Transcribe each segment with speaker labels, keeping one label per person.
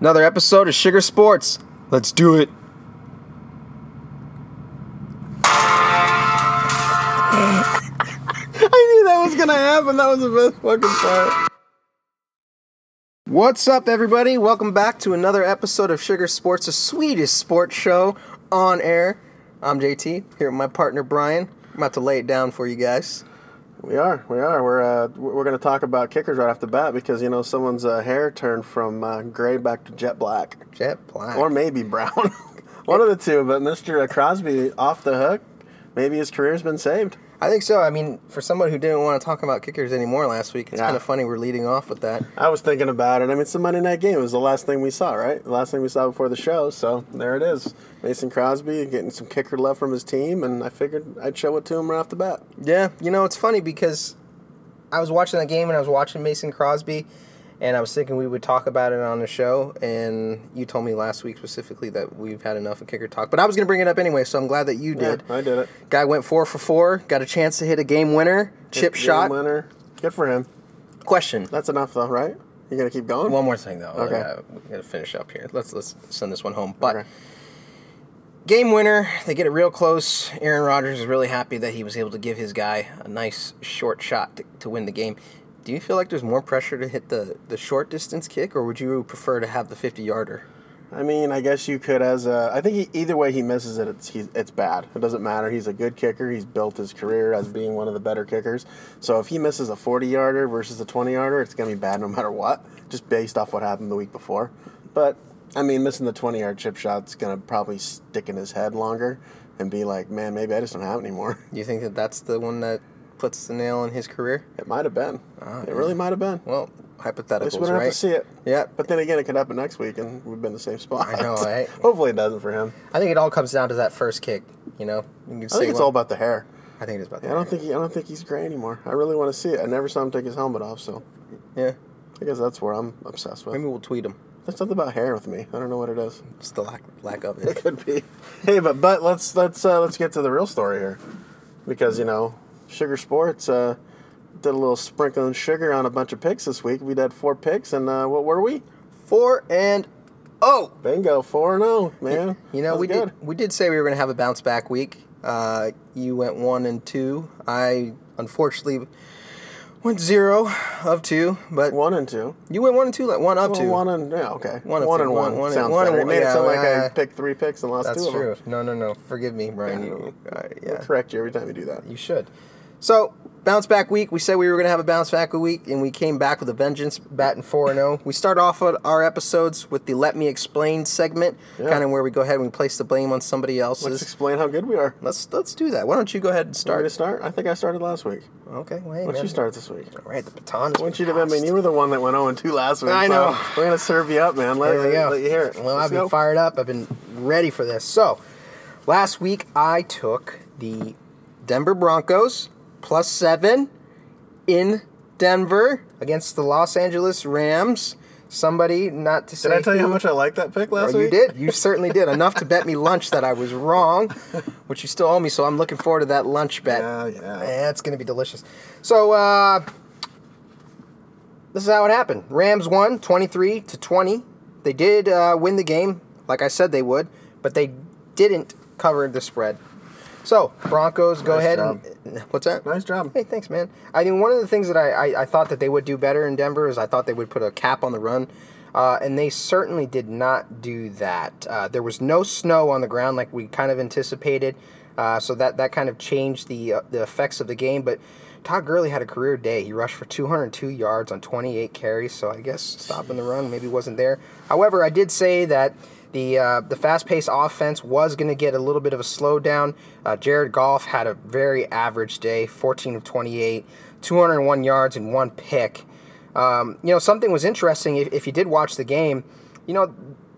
Speaker 1: Another episode of Sugar Sports. Let's do it.
Speaker 2: I knew that was gonna happen. That was the best fucking part.
Speaker 1: What's up, everybody? Welcome back to another episode of Sugar Sports, the sweetest sports show on air. I'm JT here with my partner Brian. I'm about to lay it down for you guys.
Speaker 2: We are, we are. We're uh, we're gonna talk about kickers right off the bat because you know someone's uh, hair turned from uh, gray back to jet black,
Speaker 1: Jet black.
Speaker 2: or maybe brown. One of the two. But Mr. Crosby off the hook. Maybe his career's been saved.
Speaker 1: I think so. I mean, for someone who didn't want to talk about kickers anymore last week, it's
Speaker 2: Yeah.
Speaker 1: kind of funny we're leading off with that.
Speaker 2: I was thinking about it. I mean, it's the Monday night game. It was the last thing we saw, right? The last thing we saw before the show. So there it is. Mason Crosby getting some kicker love from his team, and I figured I'd show it to him right off the bat.
Speaker 1: Yeah, you know, it's funny because I was watching that game and I was watching Mason Crosby, and I was thinking we would talk about it on the show. And you told me last week specifically that we've had enough of kicker talk, but I was going to bring it up anyway, so I'm glad that you did.
Speaker 2: Yeah, I did it.
Speaker 1: Guy went four for four, got a chance to hit a game winner, chip
Speaker 2: Game
Speaker 1: shot.
Speaker 2: winner. Good for him.
Speaker 1: Question.
Speaker 2: That's enough, though, right? You gonna keep going?
Speaker 1: One more thing though.
Speaker 2: Okay.
Speaker 1: Okay. we gotta finish up here. Let's let's send this one home. But
Speaker 2: Okay.
Speaker 1: game winner, they get it real close. Aaron Rodgers is really happy that he was able to give his guy a nice short shot to, to win the game. Do you feel like there's more pressure to hit the, the short distance kick, or would you prefer to have the 50 yarder?
Speaker 2: I mean, I guess you could as a. I think he, either way he misses it, it's he's, it's bad. It doesn't matter. He's a good kicker. He's built his career as being one of the better kickers. So if he misses a 40 yarder versus a 20 yarder, it's gonna be bad no matter what, just based off what happened the week before. But I mean, missing the 20 yard chip shot's gonna probably stick in his head longer and be like, man, maybe I just don't have it anymore.
Speaker 1: Do you think that that's the one that puts the nail in his career?
Speaker 2: It might have been.
Speaker 1: Oh,
Speaker 2: it
Speaker 1: yeah.
Speaker 2: really might have been.
Speaker 1: Well, hypotheticals,
Speaker 2: we don't
Speaker 1: right?
Speaker 2: have to see it.
Speaker 1: Yeah,
Speaker 2: But then again, it could happen next week, and we've been in the same spot.
Speaker 1: I know, right?
Speaker 2: Hopefully, it doesn't for him.
Speaker 1: I think it all comes down to that first kick. You know, you
Speaker 2: I think it's
Speaker 1: well-
Speaker 2: all about the hair.
Speaker 1: I think it is about
Speaker 2: Yeah. I don't think he, I don't think he's gray anymore. I really want to see it. I never saw him take his helmet off, so
Speaker 1: Yeah,
Speaker 2: I guess that's where I'm obsessed with.
Speaker 1: maybe we'll tweet him.
Speaker 2: There's something about hair with me. I don't know what it is.
Speaker 1: It's the lack lack of
Speaker 2: It
Speaker 1: it.
Speaker 2: could be. Hey, but but let's let's uh, let's get to the real story here, because you know, Sugar Sports uh, did a little sprinkling sugar on a bunch of picks this week. We did four picks, and uh, what were we?
Speaker 1: Four and oh,
Speaker 2: Bingo, four and zero, man.
Speaker 1: you know we
Speaker 2: good.
Speaker 1: did we did say we were going to have a bounce back week. Uh, you went one and two. I unfortunately went zero of two, but
Speaker 2: one and two.
Speaker 1: you went one and two, like one of
Speaker 2: Well,
Speaker 1: two.
Speaker 2: one and yeah, okay.
Speaker 1: One
Speaker 2: one and
Speaker 1: one-
Speaker 2: one. Sounds
Speaker 1: one
Speaker 2: better.
Speaker 1: One,
Speaker 2: made it sound like I
Speaker 1: uh,
Speaker 2: picked three picks and lost
Speaker 1: That's
Speaker 2: two of them.
Speaker 1: That's true. No, no, no. Forgive me, Brian. You, uh,
Speaker 2: I'll
Speaker 1: yeah.
Speaker 2: correct you every time you do that.
Speaker 1: You should. So, bounce back week. We said we were going to have a bounce back week, and we came back with a vengeance, batting 4 0. We start off our episodes with the Let Me Explain segment,
Speaker 2: Yeah.
Speaker 1: kind of where we go ahead and we place the blame on somebody
Speaker 2: else.
Speaker 1: Let's
Speaker 2: explain how good we are.
Speaker 1: Let's let's do that. Why don't you go ahead and
Speaker 2: Start to
Speaker 1: start?
Speaker 2: I think I started last week.
Speaker 1: Okay, well, hey,
Speaker 2: Why don't you start this week?
Speaker 1: All right, the baton.
Speaker 2: I want you to. I mean, you were the one that went 0 and 2 last week.
Speaker 1: I
Speaker 2: so
Speaker 1: know.
Speaker 2: We're gonna serve you up, man. Let,
Speaker 1: There we go.
Speaker 2: let you hear it.
Speaker 1: Well,
Speaker 2: Let's
Speaker 1: I've been
Speaker 2: go.
Speaker 1: fired up. I've been ready for this. So, last week I took the Denver Broncos plus seven in Denver against the Los Angeles Rams. Somebody, not to say.
Speaker 2: Did I tell you how much I liked that pick last
Speaker 1: Oh, you did. You certainly did. Enough to bet me lunch that I was wrong, which you still owe me. So I'm looking forward to that lunch bet.
Speaker 2: Yeah, yeah.
Speaker 1: Eh, it's going to be delicious. So uh, this is how it happened. Rams won 23 to 20. They did uh, win the game, like I said they would, but they didn't cover the spread. So Broncos go
Speaker 2: Nice
Speaker 1: ahead
Speaker 2: job.
Speaker 1: and what's that?
Speaker 2: Nice job.
Speaker 1: Hey, thanks, man. I mean, one of the things that I, I, I thought that they would do better in Denver is I thought they would put a cap on the run, uh, and they certainly did not do that. Uh, there was no snow on the ground like we kind of anticipated, uh, so that, that kind of changed the uh, the effects of the game. But Todd Gurley had a career day. He rushed for 202 yards on 28 carries, so I guess stopping the run maybe wasn't there. However, I did say that the uh, the fast paced offense was going to get a little bit of a slowdown. Uh, Jared Goff had a very average day, 14 of 28, 201 yards and one pick. Um, you know, something was interesting if, if you did watch the game. You know,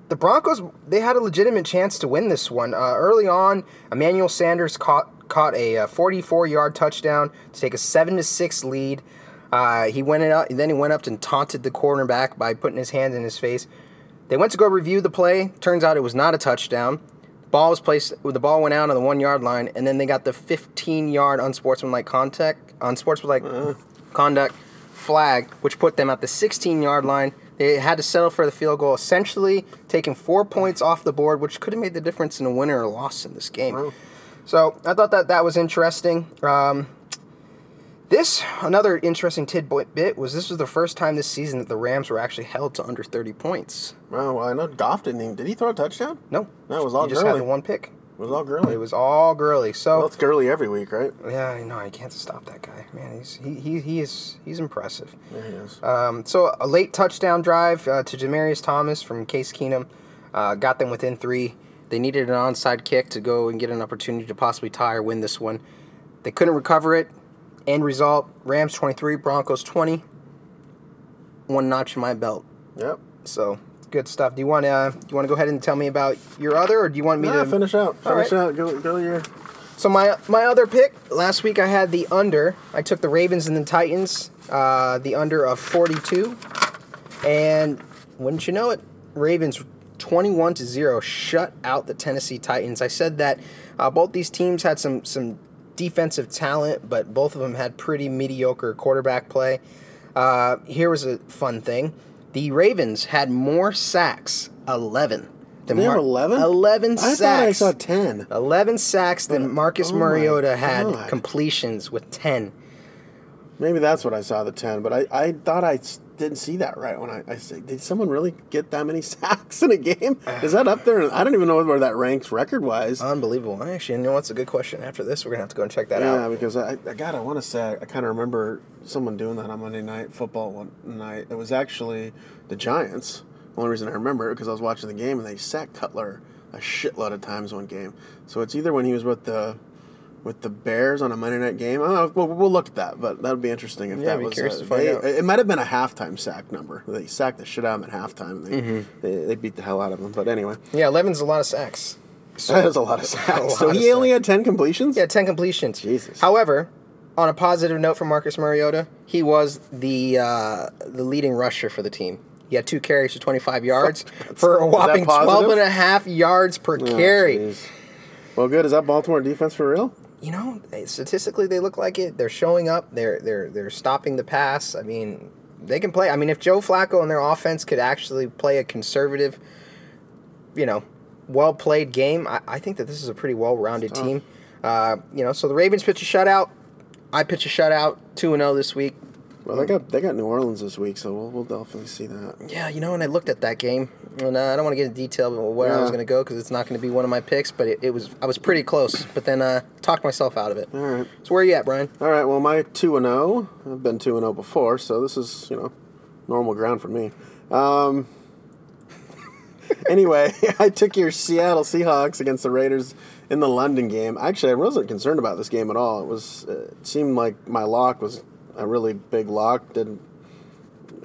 Speaker 1: the Broncos they had a legitimate chance to win this one. Uh, early on, Emmanuel Sanders caught caught a 44 yard touchdown to take a seven to six lead. Uh, he went up, then he went up and taunted the cornerback by putting his hand in his face. They went to go review the play. Turns out it was not a touchdown. Ball was placed. The ball went out on the one yard line, and then they got the 15 yard unsportsmanlike contact, unsportsmanlike conduct flag, which put them at the 16 yard line. They had to settle for the field goal, essentially taking four points off the board, which could have made the difference in a win or loss in this game.
Speaker 2: Wow.
Speaker 1: So I thought that that was interesting. Um, this another interesting tidbit was this was the first time this season that the Rams were actually held to under 30 points.
Speaker 2: Well, well, I know Goff didn't even. Did he throw a touchdown?
Speaker 1: No,
Speaker 2: No, it was all
Speaker 1: he just had
Speaker 2: Gurley.
Speaker 1: one pick.
Speaker 2: It was all Gurley.
Speaker 1: It was all Gurley. So
Speaker 2: well, it's Gurley every week, right?
Speaker 1: yeah, I know I can't stop that guy. Man, he's he he, he is he's impressive.
Speaker 2: Yeah, he is.
Speaker 1: Um, so a late touchdown drive uh, to Demaryius Thomas from Case Keenum uh, got them within three. They needed an onside kick to go and get an opportunity to possibly tie or win this one. They couldn't recover it. End result: Rams twenty three, Broncos twenty. One notch in my belt.
Speaker 2: Yep.
Speaker 1: So good stuff. Do you want to uh, you want to go ahead and tell me about your other, or do you want me
Speaker 2: Yeah,
Speaker 1: to
Speaker 2: finish out. Finish
Speaker 1: right.
Speaker 2: out. Go, go your.
Speaker 1: So my my other pick last week I had the under. I took the Ravens and the Titans, uh, the under of 42, and wouldn't you know it, Ravens 21 to zero shut out the Tennessee Titans. I said that uh, both these teams had some some defensive talent, but both of them had pretty mediocre quarterback play. Uh, here was a fun thing: the Ravens had more sacks, 11. than
Speaker 2: They
Speaker 1: Mar-
Speaker 2: 11?
Speaker 1: 11
Speaker 2: I
Speaker 1: sacks.
Speaker 2: thought I saw ten.
Speaker 1: 11 sacks, then Marcus
Speaker 2: oh
Speaker 1: Mariota had
Speaker 2: God.
Speaker 1: completions with 10.
Speaker 2: Maybe that's what I saw the ten, but I, I thought I didn't see that right when I, I said, did someone really get that many sacks in a game? Is that up there? I don't even know where that ranks record wise.
Speaker 1: Unbelievable. Actually, you know what's a good question? After this, we're going to have to go and check that
Speaker 2: Yeah,
Speaker 1: out.
Speaker 2: because I, I God, I want to say I kind of remember someone doing that on Monday Night Football one night. It was actually the Giants. The Only reason I remember it because I was watching the game and they sacked Cutler a shitload of times one game. So it's either when he was with the with the Bears on a Monday night game. I don't know. We'll, we'll look at that, but that would be interesting if
Speaker 1: Yeah,
Speaker 2: that was.
Speaker 1: curious
Speaker 2: uh,
Speaker 1: to find
Speaker 2: they-
Speaker 1: out.
Speaker 2: It might have been a halftime sack number. They sacked the shit out of him at halftime. They,
Speaker 1: Mm-hmm.
Speaker 2: they they beat the hell out of him. But anyway,
Speaker 1: Yeah, 11's a lot of sacks.
Speaker 2: that is a lot of sacks.
Speaker 1: lot
Speaker 2: So
Speaker 1: of
Speaker 2: he only had ten completions.
Speaker 1: Yeah, 10 completions.
Speaker 2: Jesus.
Speaker 1: However, on a positive note for Marcus Mariota, he was the uh, the leading rusher for the team. He had two carries for 25 yards for a whopping
Speaker 2: positive?
Speaker 1: 12 and a half yards per
Speaker 2: Oh,
Speaker 1: carry.
Speaker 2: jeez. Well, good. Is that Baltimore defense for real?
Speaker 1: You know, statistically they look like it. They're showing up. They're they're they're stopping the pass. I mean, they can play. I mean, if Joe Flacco and their offense could actually play a conservative, you know, well played game, I, I think that this is a pretty well rounded team. Uh, you know, so the Ravens pitch a shutout. I pitch a shutout, two and zero this week.
Speaker 2: Well, they got they got New Orleans this week, so we'll, we'll definitely see that.
Speaker 1: Yeah, you know, and I looked at that game, and uh, I don't want to get into detail about where I was going to go because it's not going to be one of my picks. But it, it was I was pretty close, but then uh, talked myself out of it.
Speaker 2: All right,
Speaker 1: So where are you at, Brian?
Speaker 2: all right. Well, my two and zero. I've been two and zero before, so this is you know normal ground for me. Um, anyway, I took your Seattle Seahawks against the Raiders in the London game. Actually, I wasn't concerned about this game at all. It was uh, it seemed like my lock was a really big lock. Didn't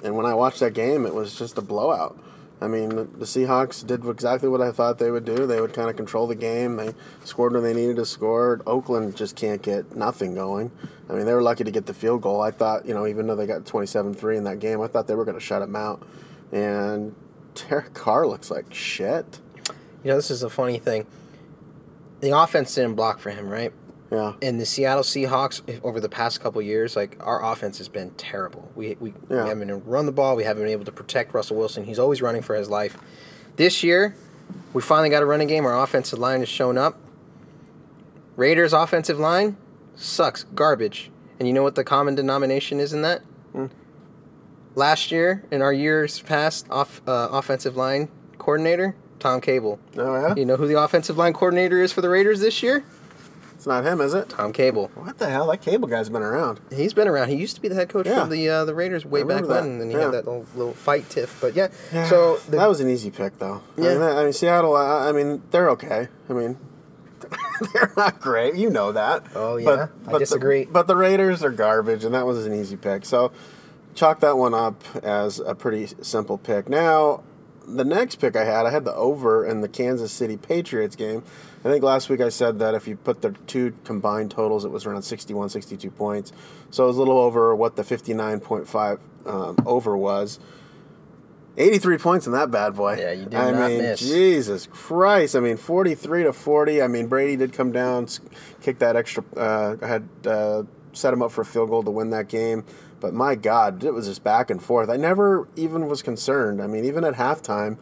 Speaker 2: and when I watched that game, it was just a blowout. I mean, the Seahawks did exactly what I thought they would do. They would kind of control the game. They scored when they needed to score. Oakland just can't get nothing going. I mean, they were lucky to get the field goal. I thought, you know, even though they got 27 3 in that game, I thought they were going to shut them out. And Derek Carr looks like shit.
Speaker 1: You know, this is a funny thing. The offense didn't block for him, right?
Speaker 2: Yeah.
Speaker 1: And the Seattle Seahawks over the past couple years, like our offense has been terrible. We we,
Speaker 2: Yeah.
Speaker 1: we haven't been run the ball. We haven't been able to protect Russell Wilson. He's always running for his life. This year, we finally got a running game. Our offensive line has shown up. Raiders' offensive line sucks, garbage. And you know what the common denomination is in that?
Speaker 2: Hmm.
Speaker 1: Last year, in our years past, off uh, offensive line coordinator Tom Cable.
Speaker 2: Oh, yeah?
Speaker 1: You know who the offensive line coordinator is for the Raiders this year?
Speaker 2: Not him, is it?
Speaker 1: Tom Cable.
Speaker 2: What the hell? That cable guy's been around.
Speaker 1: He's been around. He used to be the head coach
Speaker 2: Yeah.
Speaker 1: for the uh, the Raiders way back when, and then he
Speaker 2: Yeah.
Speaker 1: had that little, little fight tiff. But yeah, so the,
Speaker 2: that was an easy pick, though. I
Speaker 1: Yeah.
Speaker 2: mean, I mean, Seattle. I, I mean, they're okay. I mean, they're not great. You know that.
Speaker 1: Oh, yeah? I
Speaker 2: the-
Speaker 1: disagree.
Speaker 2: but the Raiders are garbage, and that was an easy pick. So, chalk that one up as a pretty simple pick. Now, the next pick I had, I had the over in the Kansas City Patriots game. I think last week I said that if you put the two combined totals, it was around 61, 62 points. So it was a little over what the 59.5 um, over was. 83 points in that bad boy.
Speaker 1: Yeah, you did
Speaker 2: I
Speaker 1: not
Speaker 2: mean,
Speaker 1: miss.
Speaker 2: Jesus Christ. I mean, 43 to 40. I mean, Brady did come down, kick that extra, uh, had uh, set him up for a field goal to win that game. But my God, it was just back and forth. I never even was concerned. I mean, even at halftime,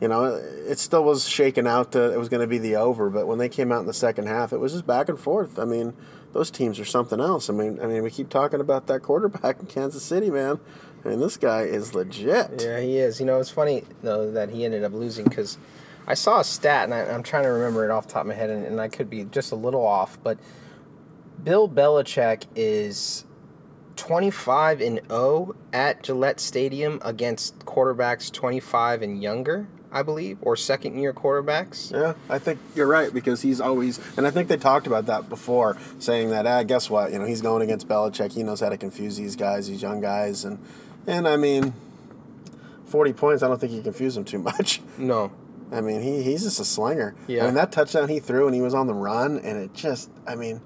Speaker 2: you know, it still was shaken out to it was going to be the over. But when they came out in the second half, it was just back and forth. I mean, those teams are something else. I mean, I mean, we keep talking about that quarterback in Kansas City, man. I mean, this guy is legit.
Speaker 1: Yeah, he is. You know, it's funny though that he ended up losing because I saw a stat and I, am trying to remember it off the top of my head, and, and I could be just a little off, but Bill Belichick is 25 and 0 at Gillette Stadium against quarterbacks 25 and younger. I believe, or second year quarterbacks.
Speaker 2: Yeah, I think you're right because he's always, and I think they talked about that before, saying that, ah, guess what? You know, he's going against Belichick. He knows how to confuse these guys, these young guys, and and I mean, 40 points. I don't think you confuse him too much.
Speaker 1: No.
Speaker 2: I mean, he he's just a slinger.
Speaker 1: Yeah.
Speaker 2: I mean, that touchdown he threw and he was on the run, and it just, I mean,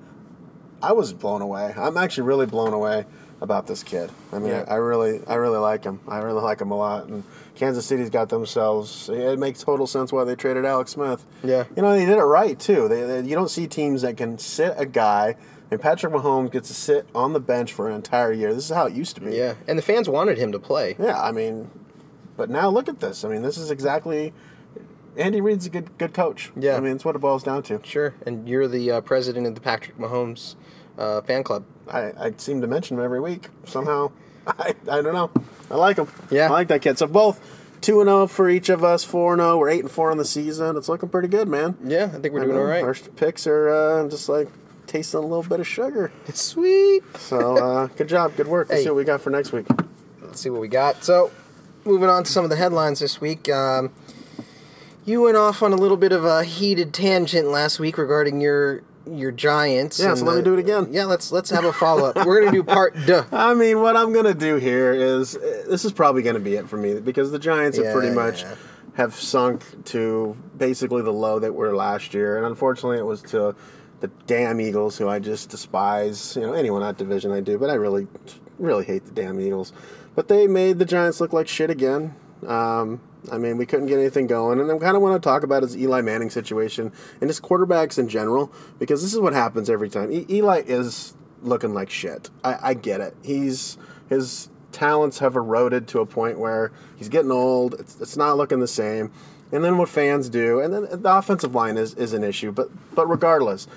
Speaker 2: I was blown away. I'm actually really blown away about this kid. I mean,
Speaker 1: Yeah.
Speaker 2: I, I really, I really like him. I really like him a lot. And Kansas City's got themselves. It makes total sense why they traded Alex Smith.
Speaker 1: Yeah.
Speaker 2: You know, they did it right too. They, they you don't see teams that can sit a guy. And Patrick Mahomes gets to sit on the bench for an entire year. This is how it used to be.
Speaker 1: Yeah, and the fans wanted him to play.
Speaker 2: Yeah, I mean, but now look at this. I mean, this is exactly. Andy Reid's a good good coach.
Speaker 1: Yeah.
Speaker 2: I mean, it's what it boils down to.
Speaker 1: Sure, and you're the uh, president of the Patrick Mahomes uh, fan club.
Speaker 2: I, I seem to mention him every week somehow. I, I don't know. I like him.
Speaker 1: Yeah.
Speaker 2: I like that kid. So both two and zero for each of us. Four and zero. We're eight and four on the season. It's looking pretty good, man.
Speaker 1: Yeah, I think we're
Speaker 2: I
Speaker 1: doing
Speaker 2: know.
Speaker 1: all right.
Speaker 2: Our picks are uh, just like tasting a little bit of sugar.
Speaker 1: Sweet.
Speaker 2: So uh, good job, good work. Let's
Speaker 1: Hey.
Speaker 2: see what we got for next week.
Speaker 1: Let's see what we got. So, moving on to some of the headlines this week. Um, you went off on a little bit of a heated tangent last week regarding your your Giants.
Speaker 2: Yeah, so let me
Speaker 1: the-
Speaker 2: do it again.
Speaker 1: Yeah, let's let's have a follow up. We're gonna do part duh.
Speaker 2: I mean, what I'm gonna do here is uh, this is probably gonna be it for me because the Giants have pretty much
Speaker 1: yeah.
Speaker 2: have sunk to basically the low that were last year, and unfortunately, it was to the damn Eagles, who I just despise. You know, anyone that division I do, but I really, really hate the damn Eagles. But they made the Giants look like shit again. Um, I mean, we couldn't get anything going, and I kind of want to talk about his Eli Manning situation and his quarterbacks in general because this is what happens every time. E- Eli is looking like shit. I, I get it. He's his talents have eroded to a point where he's getting old. It's, it's not looking the same. And then what fans do, and then the offensive line is, is an issue. But but regardless,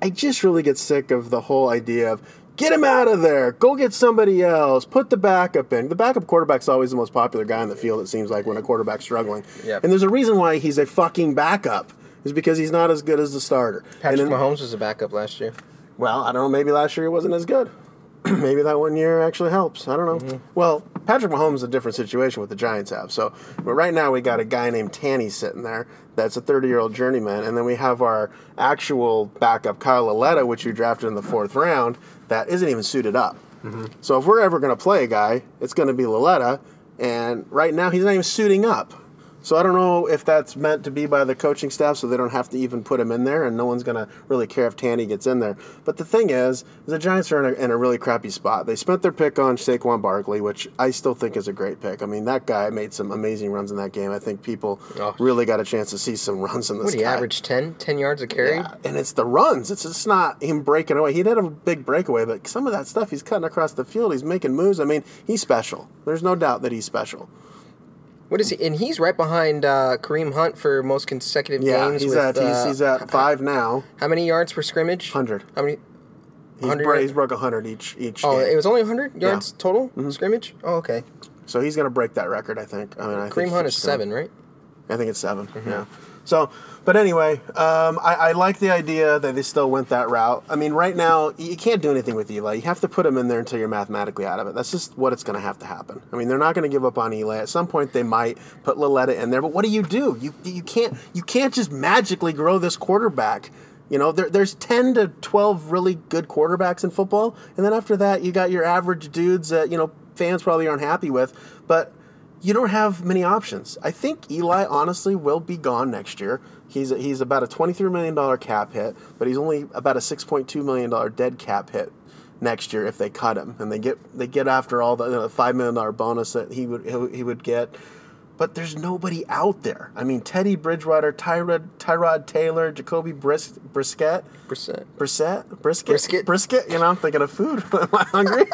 Speaker 2: I just really get sick of the whole idea of get him out of there, go get somebody else, put the backup in. The backup quarterback's always the most popular guy in the field. It seems like when a quarterback's struggling.
Speaker 1: Yep.
Speaker 2: And there's a reason why he's a fucking backup. Is because he's not as good as the starter.
Speaker 1: Patrick
Speaker 2: And then-
Speaker 1: Mahomes was a backup last year.
Speaker 2: well, I don't know. Maybe last year he wasn't as good. maybe that one year actually helps. I don't know.
Speaker 1: Mm-hmm.
Speaker 2: Well, Patrick Mahomes is a different situation with the Giants have. So, but right now we got a guy named Tanney sitting there. That's a 30 year old journeyman, and then we have our actual backup Kyle Lauletta, which you drafted in the fourth round, that isn't even suited up.
Speaker 1: Mm-hmm.
Speaker 2: So if we're ever going to play a guy, it's going to be Lauletta, and right now he's not even suiting up. So I don't know if that's meant to be by the coaching staff, so they don't have to even put him in there, and no one's gonna really care if Tanney gets in there. But the thing is, the Giants are in a, in a really crappy spot. They spent their pick on Saquon Barkley, which I still think is a great pick. I mean, that guy made some amazing runs in that game. I think people
Speaker 1: Oh.
Speaker 2: really got a chance to see some runs in this.
Speaker 1: What, he averaged 10, 10 yards a carry?
Speaker 2: Yeah, and it's the runs. It's just not him breaking away. He did have a big breakaway, but some of that stuff he's cutting across the field. He's making moves. I mean, he's special. There's no doubt that he's special.
Speaker 1: What is he? And he's right behind uh, Kareem Hunt for most consecutive
Speaker 2: Yeah,
Speaker 1: games.
Speaker 2: he's
Speaker 1: with,
Speaker 2: at he's,
Speaker 1: uh,
Speaker 2: he's at five now.
Speaker 1: How many yards per scrimmage?
Speaker 2: Hundred.
Speaker 1: How many?
Speaker 2: He's,
Speaker 1: 100
Speaker 2: bro- he's broke 100 each each
Speaker 1: Oh,
Speaker 2: game.
Speaker 1: it was only 100 yards
Speaker 2: Yeah.
Speaker 1: total scrimmage. Oh, okay.
Speaker 2: so he's going to break that record, I think. I mean, I
Speaker 1: Kareem Hunt is seven, right?
Speaker 2: I think it's 7 Yeah. So, but anyway, um, I, I like the idea that they still went that route. I mean, right now you can't do anything with Eli. You have to put him in there until you're mathematically out of it. That's just what it's going to have to happen. I mean, they're not going to give up on Eli. At some point, they might put Lauletta in there. But what do you do? You you can't you can't just magically grow this quarterback. You know, there, there's 10 to 12 really good quarterbacks in football. And then after that, you got your average dudes that, you know, fans probably aren't happy with. But you don't have many options. I think Eli honestly will be gone next year. He's he's about a $23 million cap hit, but he's only about a $6.2 million dead cap hit next year if they cut him and they get they get after all the you know, $5 million bonus that he would he would get. But there's nobody out there. I mean, Teddy Bridgewater, Tyrod, Tyrod Taylor, Jacoby Bris, Brisket,
Speaker 1: Percent.
Speaker 2: Brissett, brisket,
Speaker 1: Brisket.
Speaker 2: brisket. You know, I'm thinking of food. Am I hungry?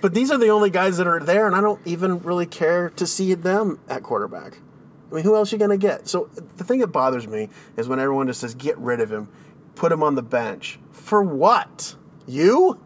Speaker 2: But these are the only guys that are there, and I don't even really care to see them at quarterback. I mean, who else are you going to get? So the thing that bothers me is when everyone just says, get rid of him, put him on the bench. For what? You?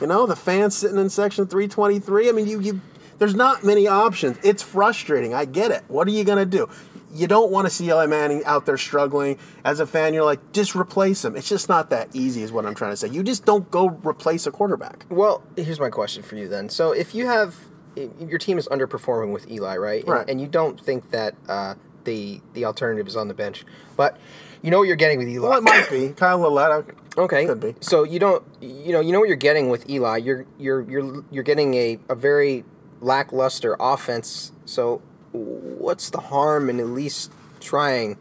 Speaker 2: You know, the fans sitting in section 323? I mean, you, you there's not many options. It's frustrating. I get it. What are you going to do? You don't want to see Eli Manning out there struggling. As a fan, you're like, just replace him. It's just not that easy, is what I'm trying to say. You just don't go replace a quarterback.
Speaker 1: Well, here's my question for you then. So if you have your team is underperforming with Eli, right? And,
Speaker 2: Right.
Speaker 1: and you don't think that uh, the the alternative is on the bench, but you know what you're getting with Eli.
Speaker 2: Well, it might be. Kyle Lauletta.
Speaker 1: Okay.
Speaker 2: Could be.
Speaker 1: So you don't you know you know what you're getting with Eli. You're you're you're you're getting a, a very lackluster offense. So what's the harm in at least trying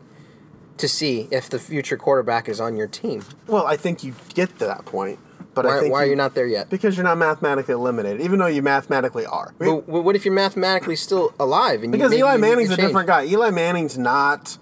Speaker 1: to see if the future quarterback is on your team?
Speaker 2: Well, I think you get to that point. But I
Speaker 1: Why,
Speaker 2: think
Speaker 1: why are
Speaker 2: you-
Speaker 1: you not there yet?
Speaker 2: Because you're not mathematically eliminated, even though you mathematically are.
Speaker 1: But what if you're mathematically still alive? And
Speaker 2: Because
Speaker 1: maybe
Speaker 2: Eli Manning's a different guy. Eli Manning's not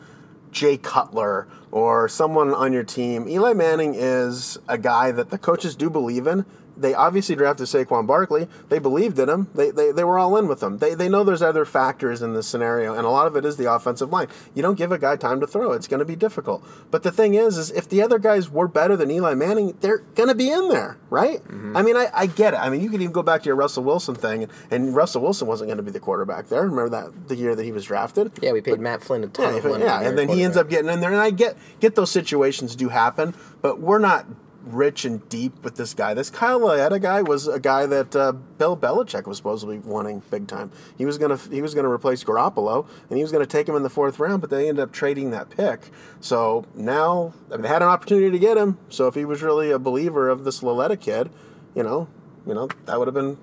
Speaker 2: Jay Cutler or someone on your team. Eli Manning is a guy that the coaches do believe in. They obviously drafted Saquon Barkley. They believed in him. They, they, they were all in with him. They, they know there's other factors in this scenario, and a lot of it is the offensive line. You don't give a guy time to throw. It's going to be difficult. But the thing is, is if the other guys were better than Eli Manning, they're going to be in there, right?
Speaker 1: Mm-hmm.
Speaker 2: I mean, I, I get it. I mean, you could even go back to your Russell Wilson thing, and, and Russell Wilson wasn't going to be the quarterback there. Remember that the year that he was drafted?
Speaker 1: Yeah, we paid Matt Flynn a ton
Speaker 2: Yeah,
Speaker 1: of money.
Speaker 2: yeah, and then he ends up getting in there, and I get get those situations do happen, but we're not rich and deep with this guy. This Kyle Lauletta guy was a guy that uh, Bill Belichick was supposedly wanting big time. He was gonna he was gonna replace Garoppolo, and he was gonna take him in the fourth round, but they ended up trading that pick. So now I mean, they had an opportunity to get him. So if he was really a believer of this Lauletta kid, you know, you know that would have been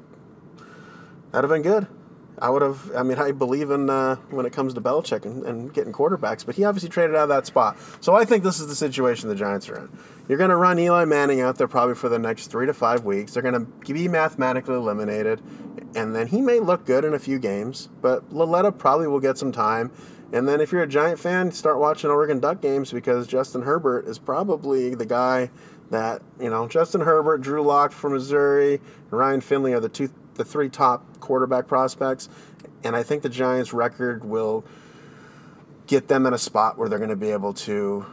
Speaker 2: that'd have been good. I would have. I mean, I believe in uh, when it comes to Belichick and, and getting quarterbacks, but he obviously traded out of that spot. So I think this is the situation the Giants are in. You're going to run Eli Manning out there probably for the next three to five weeks. They're going to be mathematically eliminated, and then he may look good in a few games, but Lauletta probably will get some time. And then if you're a Giant fan, start watching Oregon Duck games because Justin Herbert is probably the guy that you know. Justin Herbert, Drew Lock from Missouri, and Ryan Finley are the two, the three top quarterback prospects, and I think the Giants' record will get them in a spot where they're going to be able to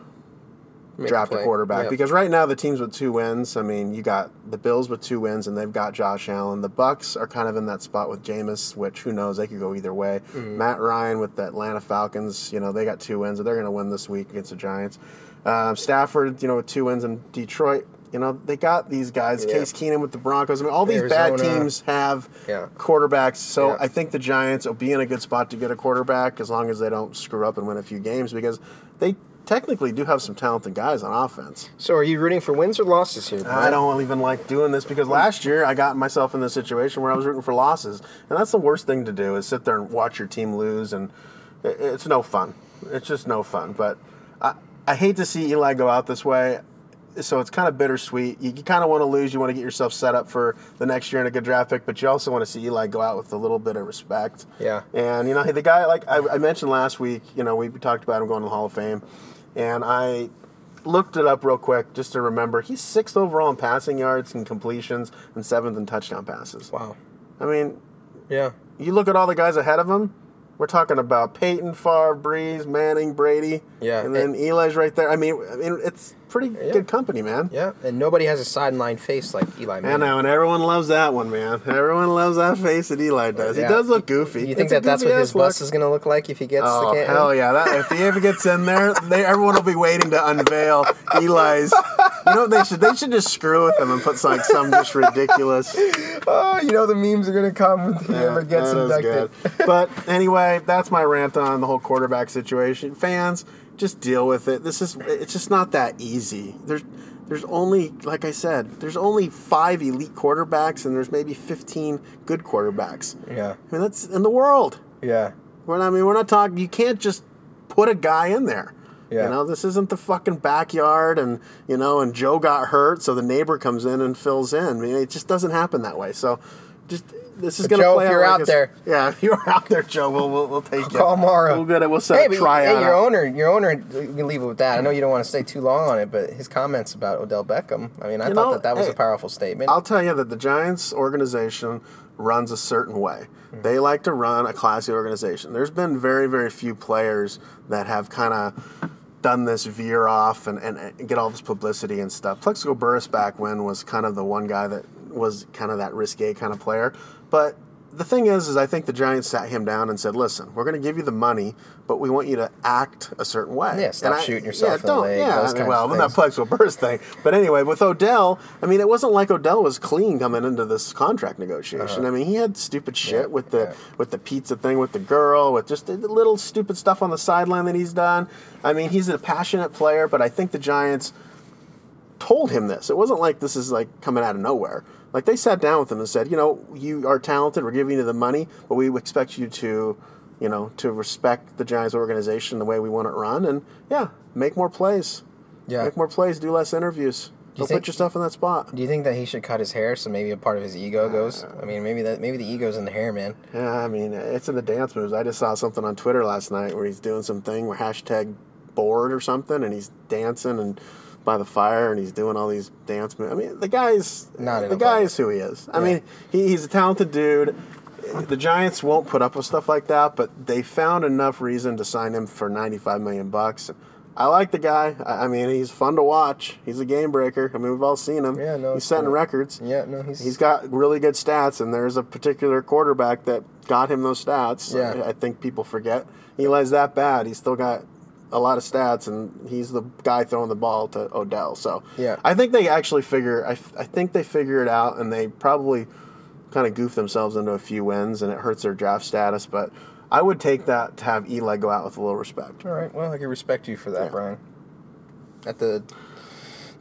Speaker 1: Make
Speaker 2: draft a
Speaker 1: play.
Speaker 2: quarterback
Speaker 1: Yep.
Speaker 2: because right now the teams with two wins. I mean, you got the Bills with two wins, and they've got Josh Allen. The Bucs are kind of in that spot with Jameis, which who knows? They could go either way.
Speaker 1: Mm-hmm.
Speaker 2: Matt Ryan with the Atlanta Falcons, you know, they got two wins, and they're going to win this week against the Giants. Um, Stafford, you know, with two wins in Detroit. You know, they got these guys.
Speaker 1: Yeah.
Speaker 2: Case Keenum with the Broncos. I mean, all these bad teams have
Speaker 1: Yeah.
Speaker 2: quarterbacks. So
Speaker 1: Yeah.
Speaker 2: I think the Giants will be in a good spot to get a quarterback as long as they don't screw up and win a few games because they technically do have some talented guys on offense.
Speaker 1: So are you rooting for wins or losses here?
Speaker 2: I don't even like doing this because last year I got myself in this situation where I was rooting for losses, and that's the worst thing to do is sit there and watch your team lose, and it's no fun. It's just no fun. But I, I hate to see Eli go out this way. So it's kind of bittersweet. You, you kind of want to lose. You want to get yourself set up for the next year in a good draft pick, but you also want to see Eli go out with a little bit of respect.
Speaker 1: Yeah.
Speaker 2: And you know, the guy like I, I mentioned last week, you know, we talked about him going to the Hall of Fame, and I looked it up real quick just to remember. He's sixth overall in passing yards and completions, and seventh in touchdown passes.
Speaker 1: Wow.
Speaker 2: I mean,
Speaker 1: Yeah.
Speaker 2: you look at all the guys ahead of him. We're talking about Peyton, Favre, Brees, Manning, Brady,
Speaker 1: Yeah.
Speaker 2: and then Eli's right there. I mean, I mean, it's pretty good company, man.
Speaker 1: Yeah. And nobody has a sideline face like Eli
Speaker 2: I
Speaker 1: Manning.
Speaker 2: know, and everyone loves that one, man. Everyone loves that face that Eli does.
Speaker 1: Yeah.
Speaker 2: He does look goofy.
Speaker 1: You think
Speaker 2: It's
Speaker 1: that that's what his
Speaker 2: look.
Speaker 1: bus is going to look like if he gets
Speaker 2: Oh
Speaker 1: the can?
Speaker 2: hell yeah! That, if he ever gets in there, they, everyone will be waiting to unveil Eli's. You know what they should? They should just screw with him and put some, like some just ridiculous.
Speaker 1: Oh, you know the memes are going to come when he ever gets inducted.
Speaker 2: But anyway, that's my rant on the whole quarterback situation. Fans, just deal with it. This is it's just not that easy. There's there's only like I said, there's only five elite quarterbacks and there's maybe 15 good quarterbacks.
Speaker 1: Yeah.
Speaker 2: I mean that's in the world.
Speaker 1: Yeah.
Speaker 2: We're not, I mean, we're not talking. You can't just put a guy in there.
Speaker 1: Yeah.
Speaker 2: You know, this isn't the fucking backyard, and you know, and Joe got hurt, so the neighbor comes in and fills in. I mean, it just doesn't happen that way. So, just this is going to
Speaker 1: Joe,
Speaker 2: play
Speaker 1: if
Speaker 2: out
Speaker 1: you're
Speaker 2: like
Speaker 1: out there-
Speaker 2: Yeah, if you're out there, Joe, we'll we'll, we'll take you.
Speaker 1: Call Mara.
Speaker 2: We'll get it. We'll set
Speaker 1: Hey,
Speaker 2: a tryout.
Speaker 1: hey, your owner, your owner, you can leave it with that. I know you don't want to stay too long on it, but his comments about Odell Beckham, I mean, I
Speaker 2: You
Speaker 1: thought
Speaker 2: know,
Speaker 1: that that was
Speaker 2: hey,
Speaker 1: a powerful statement.
Speaker 2: I'll tell you that the Giants organization runs a certain way. Hmm. They like to run a classy organization. There's been very, very few players that have kind of done this veer off and, and, and get all this publicity and stuff. Plaxico Burress back when was kind of the one guy that was kind of that risque kind of player. But the thing is, is I think the Giants sat him down and said, "Listen, we're going to give you the money, but we want you to act a certain way."
Speaker 1: Yeah, stop
Speaker 2: And I-
Speaker 1: shooting yourself
Speaker 2: yeah,
Speaker 1: in the
Speaker 2: don't,
Speaker 1: leg,
Speaker 2: Yeah, I mean, well,
Speaker 1: of
Speaker 2: that. Plaxico Burress thing. But anyway, with Odell, I mean, it wasn't like Odell was clean coming into this contract negotiation. I mean, he had stupid shit
Speaker 1: Uh-huh. Yeah,
Speaker 2: with the
Speaker 1: yeah.
Speaker 2: with the pizza thing with the girl, with just the little stupid stuff on the sideline that he's done. I mean, he's a passionate player, but I think the Giants told him this. It wasn't like this is like coming out of nowhere. Like they sat down with him and said, you know, you are talented. We're giving you the money, but we expect you to, you know, to respect the Giants organization the way we want it run, and yeah, make more plays.
Speaker 1: Yeah.
Speaker 2: make more plays. Do less interviews.
Speaker 1: you
Speaker 2: Don't
Speaker 1: think-
Speaker 2: put yourself in that spot.
Speaker 1: Do you think that he should cut his hair so maybe a part of his ego goes?
Speaker 2: Uh,
Speaker 1: I mean, maybe that maybe the ego's in the hair, man.
Speaker 2: Yeah, I mean, it's in the dance moves. I just saw something on Twitter last night where he's doing something where hashtag bored or something, and he's dancing and by the fire, and he's doing all these dance moves. I mean, the guy's
Speaker 1: Not
Speaker 2: the guy is who he is. I
Speaker 1: Yeah.
Speaker 2: mean, he, he's a talented dude. The Giants won't put up with stuff like that, but they found enough reason to sign him for ninety-five million bucks. I like the guy. I I mean, he's fun to watch. He's a game breaker. I mean, we've all seen him.
Speaker 1: Yeah, no,
Speaker 2: he's setting
Speaker 1: cool.
Speaker 2: records.
Speaker 1: Yeah, no, he's
Speaker 2: He's got really good stats, and there's a particular quarterback that got him those stats.
Speaker 1: Yeah.
Speaker 2: I, I think people forget. he Eli's that bad. He's still got a lot of stats, and he's the guy throwing the ball to Odell. So
Speaker 1: Yeah.
Speaker 2: I think they actually figure. I, I think they figure it out, and they probably kind of goof themselves into a few wins, and it hurts their draft status. But I would take that to have Eli go out with a little respect.
Speaker 1: all right. Well, I can respect you for that,
Speaker 2: Yeah.
Speaker 1: Brian. At the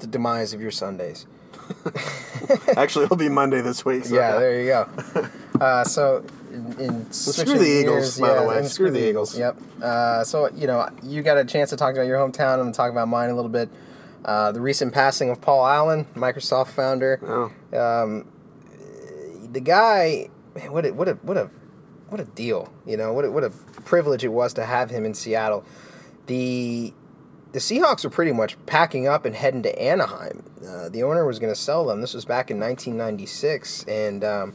Speaker 1: the demise of your Sundays.
Speaker 2: actually, it'll be Monday this week. So
Speaker 1: yeah, there you go. Uh, so, in, in
Speaker 2: screw the Eagles, by the way. Screw the Eagles.
Speaker 1: Yep. Uh, so you know, you got a chance to talk about your hometown. I'm gonna talk about mine a little bit. Uh, the recent passing of Paul Allen, Microsoft founder.
Speaker 2: Oh.
Speaker 1: Um, the guy, man, what a what a what a what a deal. You know, what a, what a privilege it was to have him in Seattle. The the Seahawks were pretty much packing up and heading to Anaheim. Uh, the owner was going to sell them. This was back in 1996, and um,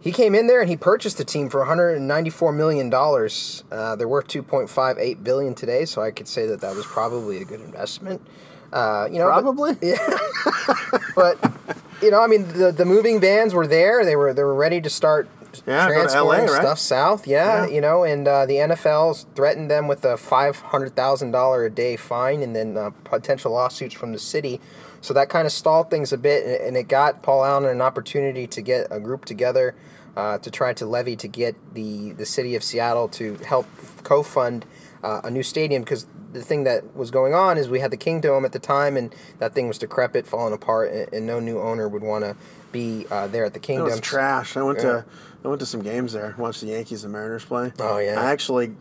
Speaker 1: he came in there and he purchased the team for 194 million dollars. Uh, they're worth 2.58 billion today, so I could say that that was probably a good investment. Uh, you know, but-
Speaker 2: Probably.
Speaker 1: yeah. but you know, I mean, the the moving vans were there. They were they were ready to start
Speaker 2: Yeah,
Speaker 1: transporting
Speaker 2: LA, right?
Speaker 1: stuff south. Yeah,
Speaker 2: Yeah.
Speaker 1: you know, and uh, the NFL's threatened them with a five hundred thousand dollar a day fine, and then uh, potential lawsuits from the city. So that kind of stalled things a bit, and it got Paul Allen an opportunity to get a group together uh, to try to levy to get the the city of Seattle to help co-fund uh, a new stadium because the thing that was going on is we had the Kingdome at the time, and that thing was decrepit, falling apart, and, and no new owner would want to be uh, there at the
Speaker 2: It
Speaker 1: Kingdome.
Speaker 2: was trash. I went
Speaker 1: Yeah.
Speaker 2: to I went to some games there. Watched the Yankees and Mariners play.
Speaker 1: Oh, yeah.
Speaker 2: I actually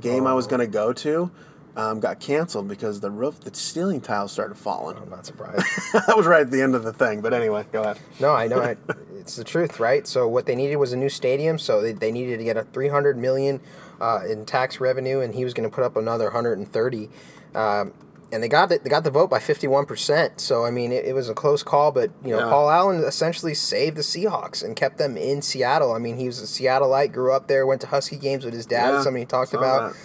Speaker 2: game I was
Speaker 1: Oh.
Speaker 2: going to go to um, got canceled because the roof, the ceiling tiles started falling.
Speaker 1: I'm not surprised.
Speaker 2: that was right at the end of the thing. But anyway, go ahead.
Speaker 1: No, I know. I, it's the truth, right? So what they needed was a new stadium. So they, they needed to get a 300 million uh, in tax revenue, and he was going to put up another 130. Um, and they got it. They got the vote by 51 percent. So I mean, it, it was a close call, but you know,
Speaker 2: Yeah.
Speaker 1: Paul Allen essentially saved the Seahawks and kept them in Seattle. I mean, he was a Seattleite, grew up there, went to Husky games with his dad.
Speaker 2: Yeah,
Speaker 1: something he talked about.
Speaker 2: that.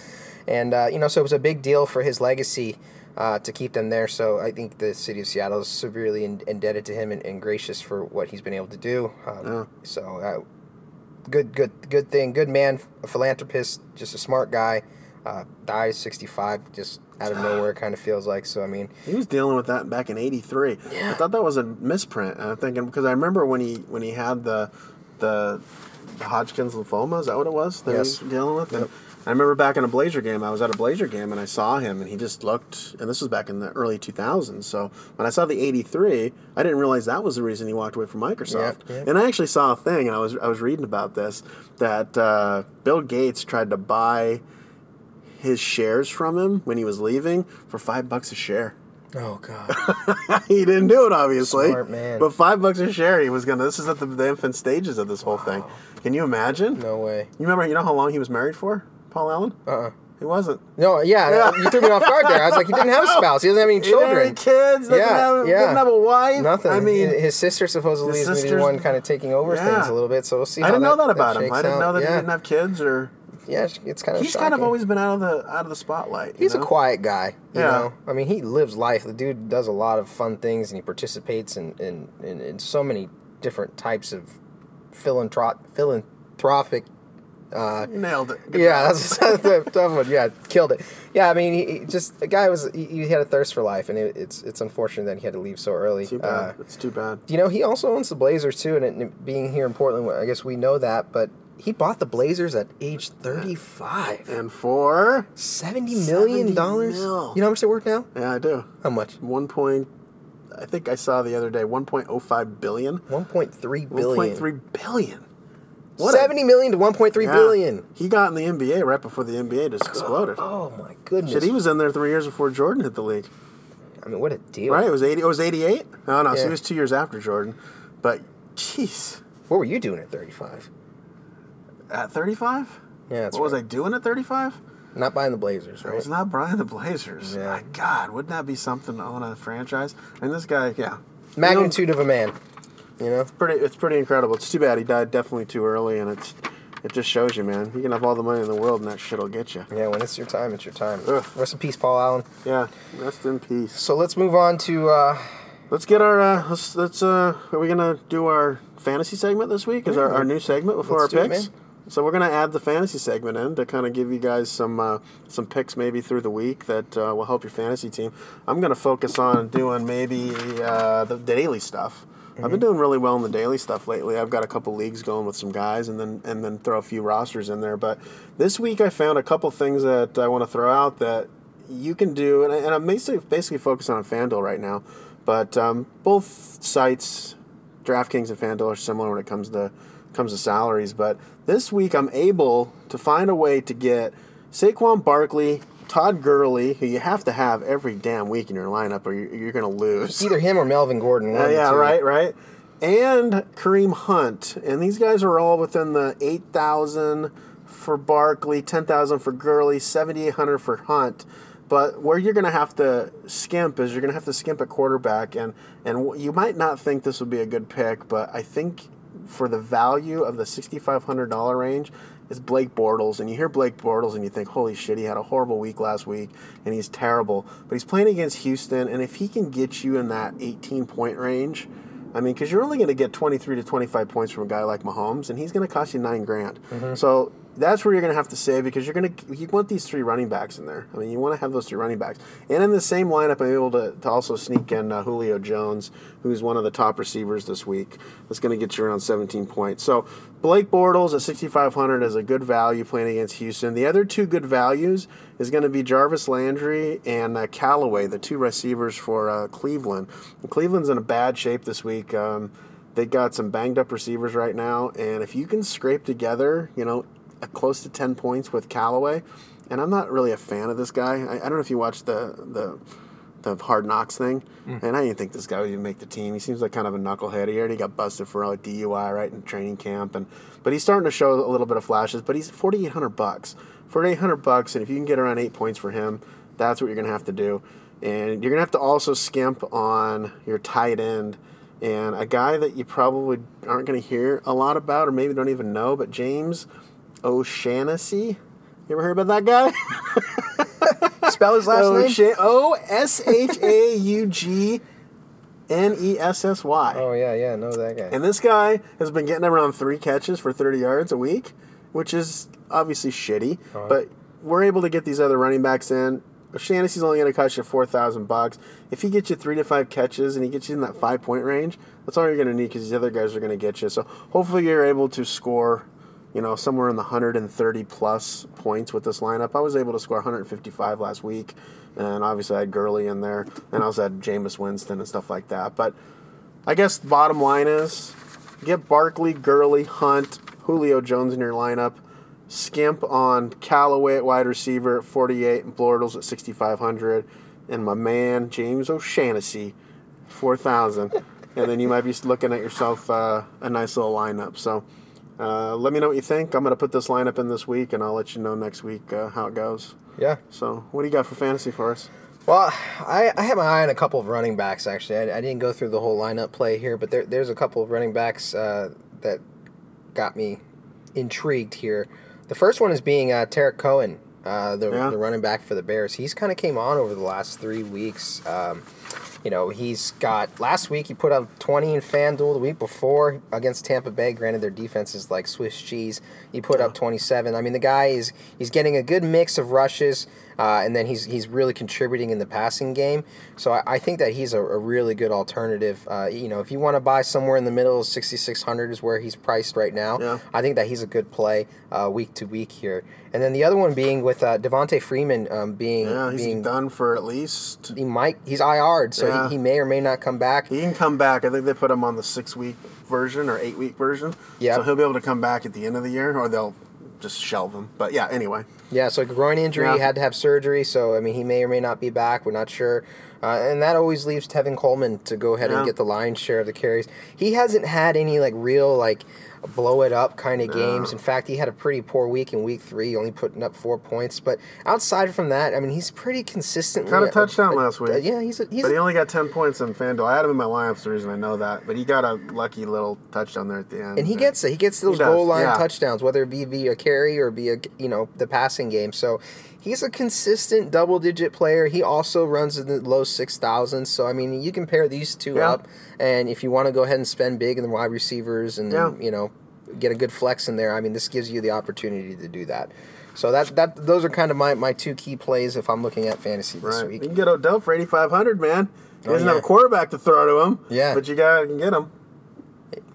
Speaker 1: And uh, you know, so it was a big deal for his legacy uh, to keep them there. So I think the city of Seattle is severely in- indebted to him and, and gracious for what he's been able to do. Um,
Speaker 2: Yeah.
Speaker 1: So uh, good, good, good thing. Good man, a philanthropist, just a smart guy. Uh, dies sixty five, just out of nowhere, kind of feels like. So I mean,
Speaker 2: He was dealing with that back in '83. Yeah. I thought that was a misprint. I'm thinking because I remember when he when he had the the, Hodgkin's lymphoma. Is that what it was that
Speaker 1: Yes.
Speaker 2: he was dealing with? And I remember back in a Blazer game. I was at a Blazer game and I saw him, and he just looked. And this was back in the early 2000s. So when I saw the '83, I didn't realize that was the reason he walked away from Microsoft.
Speaker 1: Yeah, yeah.
Speaker 2: And I actually saw a thing, and I was I was reading about this that uh, Bill Gates tried to buy his shares from him when he was leaving for five bucks a share.
Speaker 1: Oh God.
Speaker 2: he didn't do it, obviously.
Speaker 1: Smart man.
Speaker 2: But five bucks a share, he was gonna. This is at the, the infant stages of this whole thing. Can you imagine?
Speaker 1: No way.
Speaker 2: You remember? You know how long he was married for, Paul Allen?
Speaker 1: Uh. uh
Speaker 2: He wasn't.
Speaker 1: No. Yeah,
Speaker 2: Yeah.
Speaker 1: You threw me off guard there. I was like, he didn't have a spouse. He doesn't have any
Speaker 2: He didn't have
Speaker 1: children.
Speaker 2: any kids. Doesn't
Speaker 1: Yeah,
Speaker 2: have,
Speaker 1: yeah.
Speaker 2: Didn't have a wife.
Speaker 1: Nothing.
Speaker 2: I mean,
Speaker 1: his sister supposedly
Speaker 2: his
Speaker 1: is maybe the one kind of taking over
Speaker 2: Yeah.
Speaker 1: things a little bit. So we'll see.
Speaker 2: I didn't know that
Speaker 1: that
Speaker 2: about him.
Speaker 1: shakes
Speaker 2: I didn't
Speaker 1: out.
Speaker 2: know that
Speaker 1: yeah.
Speaker 2: he didn't have kids or.
Speaker 1: Yeah, it's kind of.
Speaker 2: He's kind of always been out of the out of the spotlight. you
Speaker 1: He's a quiet guy. You
Speaker 2: Yeah.
Speaker 1: know, I mean, he lives life. The dude does a lot of fun things, and he participates in in, in, in so many different types of philanthrop philanthropic. Uh,
Speaker 2: nailed it. Good
Speaker 1: yeah, that's, that's a tough one. Yeah, killed it. Yeah, I mean, he, he just the guy was he, he had a thirst for life, and it, it's it's unfortunate that he had to leave so early.
Speaker 2: too
Speaker 1: Uh,
Speaker 2: bad. it's too bad.
Speaker 1: you know, he also owns the Blazers too, and it, being here in Portland, I guess we know that. But he bought the Blazers at age thirty-five.
Speaker 2: And for
Speaker 1: Seventy million dollars.
Speaker 2: mil.
Speaker 1: You know how much they're worth now?
Speaker 2: yeah, I do.
Speaker 1: How much?
Speaker 2: One point. I think I saw the other day. One point oh five billion.
Speaker 1: One point three
Speaker 2: One
Speaker 1: billion.
Speaker 2: point three billion. What a-
Speaker 1: Seventy million to one point three
Speaker 2: Yeah.
Speaker 1: billion.
Speaker 2: He got in the NBA right before the NBA just exploded.
Speaker 1: Oh, oh my goodness!
Speaker 2: Shit, he was in there three years before Jordan hit the league.
Speaker 1: I mean, what a deal!
Speaker 2: Right? It was eighty. It was eighty-eight. No, no. So
Speaker 1: Yeah.
Speaker 2: he was two years after Jordan. But, jeez,
Speaker 1: What were you doing at thirty-five?
Speaker 2: at thirty-five.
Speaker 1: Yeah,
Speaker 2: what was. I doing at thirty-five?
Speaker 1: Not buying the Blazers,
Speaker 2: I
Speaker 1: right?
Speaker 2: was not buying the Blazers.
Speaker 1: Yeah.
Speaker 2: My God, wouldn't that be something to own a franchise? And this guy, yeah,
Speaker 1: Magnitude of a man. You know.
Speaker 2: pretty. It's pretty incredible. It's too bad he died definitely too early, and it's it just shows you, man. You can have all the money in the world, and that shit'll get you.
Speaker 1: Yeah, when it's your time, it's your time.
Speaker 2: Ugh.
Speaker 1: Rest in peace, Paul Allen.
Speaker 2: Yeah, rest in peace.
Speaker 1: So let's move on to. Uh,
Speaker 2: Let's get our. Uh, let's. Let's. Uh, are we gonna do our fantasy segment this week? Is our, our new segment before our
Speaker 1: do it,
Speaker 2: picks? So we're gonna add the fantasy segment in to kind of give you guys some uh, some picks maybe through the week that uh, will help your fantasy team. I'm gonna focus on doing maybe uh, the daily stuff. I've
Speaker 1: Mm-hmm.
Speaker 2: been doing really well in the daily stuff lately. I've got a couple leagues going with some guys, and then and then throw a few rosters in there. But this week I found a couple things that I want to throw out that you can do, and, I, and I'm basically basically focusing on FanDuel right now. But um, both sites, DraftKings and FanDuel, are similar when it comes to comes to salaries. But this week I'm able to find a way to get Saquon Barkley, Todd Gurley, who you have to have every damn week in your lineup, or you're, you're going to lose.
Speaker 1: either him or Melvin Gordon.
Speaker 2: Uh, yeah, right, right. And Kareem Hunt, and these guys are all within the eight thousand for Barkley, ten thousand for Gurley, seventy eight hundred for Hunt. But where you're going to have to skimp is you're going to have to skimp at quarterback, and and you might not think this would be a good pick, but I think for the value of the sixty five hundred dollar range. Is Blake Bortles, and you hear Blake Bortles, and you think, "Holy shit, he had a horrible week last week, and he's terrible." But he's playing against Houston, and if he can get you in that 18 point range, I mean, because you're only going to get 23 to 25 points from a guy like Mahomes, and he's going to cost you nine grand. Mm-hmm. So that's where you're going to have to save because you're going to you want these three running backs in there. I mean, you want to have those three running backs, and in the same lineup, I'm able to, to also sneak in uh, Julio Jones, who's one of the top receivers this week. That's going to get you around 17 points. So Blake Bortles at 6,500 is a good value playing against Houston. The other two good values is going to be Jarvis Landry and uh, Callaway, the two receivers for uh, Cleveland. And Cleveland's in a bad shape this week. Um, they got some banged up receivers right now, and if you can scrape together, you know, close to 10 points with Callaway, and I'm not really a fan of this guy. I, I don't know if you watched the the the hard knocks thing, mm. and I didn't think this guy would even make the team. He seems like kind of a knucklehead. He already got busted for like DUI right in training camp, and but he's starting to show a little bit of flashes. But he's 4,800 bucks. 4,800 bucks, and if you can get around eight points for him, that's what you're gonna have to do. And you're gonna have to also skimp on your tight end. And a guy that you probably aren't going to hear a lot about, or maybe don't even know, but James O'Shaughnessy. You ever heard about that guy?
Speaker 1: Spell his last name.
Speaker 2: O S H A U G N E S S Y.
Speaker 1: Oh yeah, yeah, know that guy.
Speaker 2: And this guy has been getting around three catches for 30 yards a week, which is obviously shitty.
Speaker 1: Uh-huh.
Speaker 2: But we're able to get these other running backs in. O'Shaughnessy's only going to cost you 4000 bucks. If he gets you three to five catches and he gets you in that five point range, that's all you're going to need because these other guys are going to get you. So hopefully you're able to score, you know, somewhere in the 130 plus points with this lineup. I was able to score 155 last week, and obviously I had Gurley in there, and I also had Jameis Winston and stuff like that. But I guess the bottom line is get Barkley, Gurley, Hunt, Julio Jones in your lineup. Skimp on Callaway at wide receiver at 48 and Bortles at 6,500. and my man James O'Shaughnessy, four thousand, and then you might be looking at yourself uh, a nice little lineup. So. Uh, let me know what you think. I'm going to put this lineup in this week, and I'll let you know next week uh, how it goes.
Speaker 1: Yeah.
Speaker 2: So, what do you got for fantasy for us?
Speaker 1: Well, I, I have my eye on a couple of running backs, actually. I, I didn't go through the whole lineup play here, but there, there's a couple of running backs uh, that got me intrigued here. The first one is being uh, Tarik Cohen, uh, the,
Speaker 2: Yeah.
Speaker 1: the running back for the Bears. He's kind of came on over the last three weeks. Um, you know, he's got last week he put up 20 in FanDuel. The week before against Tampa Bay, granted their defense is like Swiss cheese, he put up 27. I mean, the guy is he's getting a good mix of rushes, uh, and then he's he's really contributing in the passing game. So I, I think that he's a, a really good alternative. Uh, you know, if you want to buy somewhere in the middle, 6,600 is where he's priced right now.
Speaker 2: Yeah.
Speaker 1: I think that he's a good play uh, week to week here. And then the other one being with uh, Devonta Freeman um, being
Speaker 2: Yeah, he's
Speaker 1: being
Speaker 2: done for at least.
Speaker 1: he might he's IR'd, so
Speaker 2: Yeah.
Speaker 1: he, he may or may not come back.
Speaker 2: He can come back. I think they put him on the six week version or eight week version.
Speaker 1: Yeah.
Speaker 2: So he'll be able to come back at the end of the year, or they'll just shelve him. But yeah, anyway.
Speaker 1: Yeah, so groin injury,
Speaker 2: Yeah.
Speaker 1: he had to have surgery, so I mean he may or may not be back. We're not sure, uh, and that always leaves Tevin Coleman to go ahead
Speaker 2: Yeah.
Speaker 1: and get the lion's share of the carries. He hasn't had any like real like blow it up kind of games. In fact, he had a pretty poor week in week three, only putting up four points. But outside from that, I mean he's pretty consistently
Speaker 2: a
Speaker 1: a-
Speaker 2: touchdown
Speaker 1: a-
Speaker 2: last week.
Speaker 1: yeah, he's a, he's
Speaker 2: But he only got 10 points in FanDuel. I had him in my lineups, the reason I know that. But he got a lucky little touchdown there at the end.
Speaker 1: And he gets it. He gets those
Speaker 2: does,
Speaker 1: goal line
Speaker 2: yeah.
Speaker 1: touchdowns, whether it be via carry or be a you know the passing game. So he's a consistent double digit player. He also runs in the low six thousands. So I mean, you can pair these two
Speaker 2: Yeah.
Speaker 1: up, and if you want to go ahead and spend big in the wide receivers and
Speaker 2: Yeah.
Speaker 1: you know get a good flex in there, I mean, this gives you the opportunity to do that. So that that those are kind of my, my two key plays if I'm looking at fantasy this
Speaker 2: Right. You can get Odell for 8500 man. He
Speaker 1: Oh,
Speaker 2: doesn't have
Speaker 1: yeah.
Speaker 2: a quarterback to throw to him.
Speaker 1: Yeah.
Speaker 2: But you got to get him.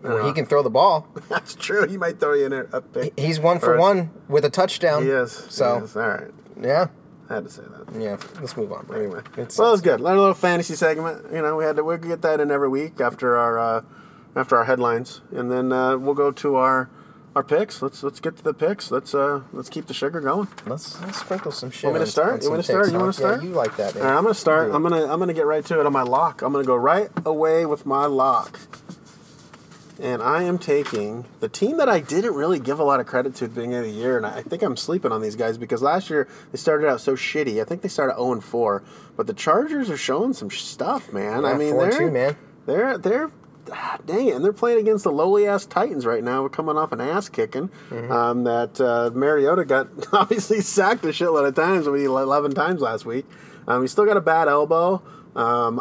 Speaker 1: Where he can throw the ball.
Speaker 2: That's true. He might throw you in a pick.
Speaker 1: He's one for
Speaker 2: Or-
Speaker 1: one with a touchdown.
Speaker 2: Yes.
Speaker 1: So
Speaker 2: He is. All right.
Speaker 1: Yeah,
Speaker 2: I had to say that.
Speaker 1: yeah. Let's move on. bro.
Speaker 2: Anyway,
Speaker 1: It's-
Speaker 2: well, it was good. A little fantasy segment. You know, we had to we get that in every week after our uh, after our headlines, and then uh, we'll go to our our picks. Let's let's get to the picks. Let's uh let's keep the sugar going.
Speaker 1: Let's, let's sprinkle some shit.
Speaker 2: Want me to start? You want to start? You want to start?
Speaker 1: Yeah, you like that, man.
Speaker 2: All right, I'm gonna start. I'm gonna I'm gonna get right to it on my lock. I'm gonna go right away with my lock. And I am taking the team that I didn't really give a lot of credit to at the beginning of the year, and I think I'm sleeping on these guys because last year they started out so shitty. I think they started 0 and 4, but the Chargers are showing some stuff, man. I mean, they're
Speaker 1: 2, man.
Speaker 2: they're they're ah, dang it, and they're playing against the lowly ass Titans right now. We're coming off an ass kicking
Speaker 1: Mm-hmm.
Speaker 2: um, that uh, Mariota got obviously sacked a shitload of times. We 11 times last week. Um, he's still got a bad elbow. Um,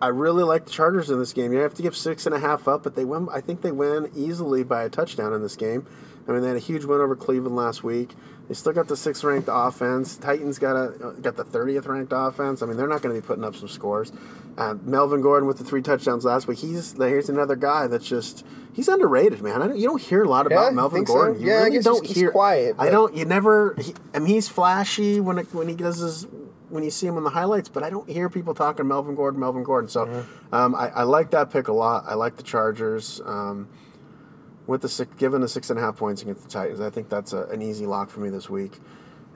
Speaker 2: I really like the Chargers in this game. You have to give six and a half up, but they win. I think they win easily by a touchdown in this game. I mean, they had a huge win over Cleveland last week. They still got the sixth ranked offense. Titans got a got the thirtieth ranked offense. I mean, they're not going to be putting up some scores. Uh, Melvin Gordon with the three touchdowns last week. He's here's another guy that's just he's underrated, man. I don't, you don't hear a lot
Speaker 1: Yeah,
Speaker 2: about Melvin
Speaker 1: think so?
Speaker 2: Gordon. You
Speaker 1: Yeah, I
Speaker 2: really
Speaker 1: guess
Speaker 2: don't
Speaker 1: he's- he's
Speaker 2: hear.
Speaker 1: quiet,
Speaker 2: I don't. You never. He, I mean, he's flashy when it, when he does his when you see him in the highlights, but I don't hear people talking Melvin Gordon, Melvin Gordon. So
Speaker 1: Mm-hmm.
Speaker 2: um, I, I like that pick a lot. I like the Chargers. Um, with the six, given the six and a half points against the Titans, I think that's a, an easy lock for me this week.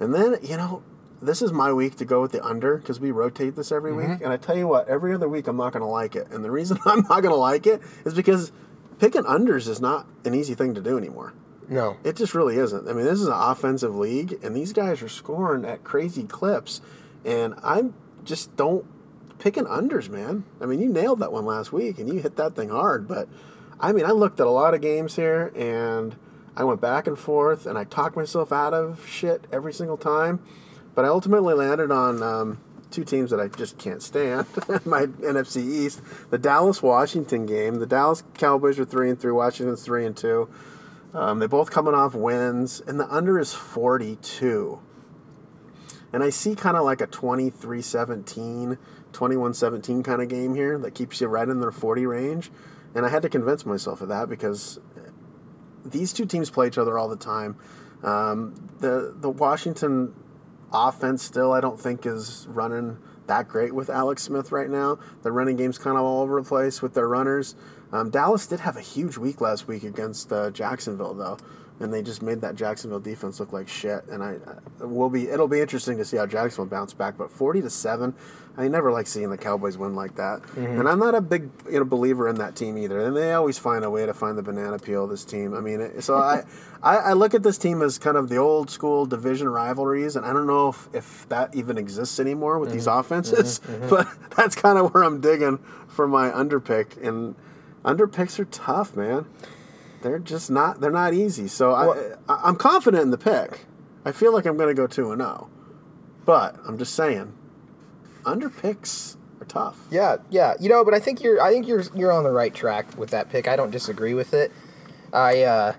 Speaker 2: And then you know, this is my week to go with the under because we rotate this every
Speaker 1: Mm-hmm.
Speaker 2: week. And I tell you what, every other week I'm not going to like it. And the reason I'm not going to like it is because picking unders is not an easy thing to do anymore.
Speaker 1: No.
Speaker 2: It just really isn't. I mean, this is an offensive league, and these guys are scoring at crazy clips, and I'm just don't picking unders, man. I mean, you nailed that one last week, and you hit that thing hard. But I mean, I looked at a lot of games here, and I went back and forth, and I talked myself out of shit every single time. But I ultimately landed on um, two teams that I just can't stand. My NFC East, the Dallas Washington game. The Dallas Cowboys are three and three. Washington's three and two. Um, they're both coming off wins, and the under is 42. And I see kind of like a 23 17, 21 17 kind of game here that keeps you right in their 40 range. And I had to convince myself of that because these two teams play each other all the time. Um, the the Washington offense still I don't think is running that great with Alex Smith right now. The running game's kind of all over the place with their runners. Um, Dallas did have a huge week last week against uh, Jacksonville though. And they just made that Jacksonville defense look like shit. And I, I will be it'll be interesting to see how Jacksonville bounce back. But forty to seven, I never like seeing the Cowboys win like that.
Speaker 1: Mm-hmm.
Speaker 2: And I'm not a big you know believer in that team either. And they always find a way to find the banana peel. This team. I mean, it, so I, I I look at this team as kind of the old school division rivalries, and I don't know if, if that even exists anymore with these
Speaker 1: Mm-hmm.
Speaker 2: offenses. But that's kind of where I'm digging for my underpick and. Underpicks are tough, man. They're just not. They're not easy. So
Speaker 1: Well-
Speaker 2: I, I'm confident in the pick. I feel like I'm going to go two and zero, but I'm just saying, underpicks are tough.
Speaker 1: Yeah, yeah. You know, but I think you're I think you're you're on the right track with that pick. I don't disagree with it. I uh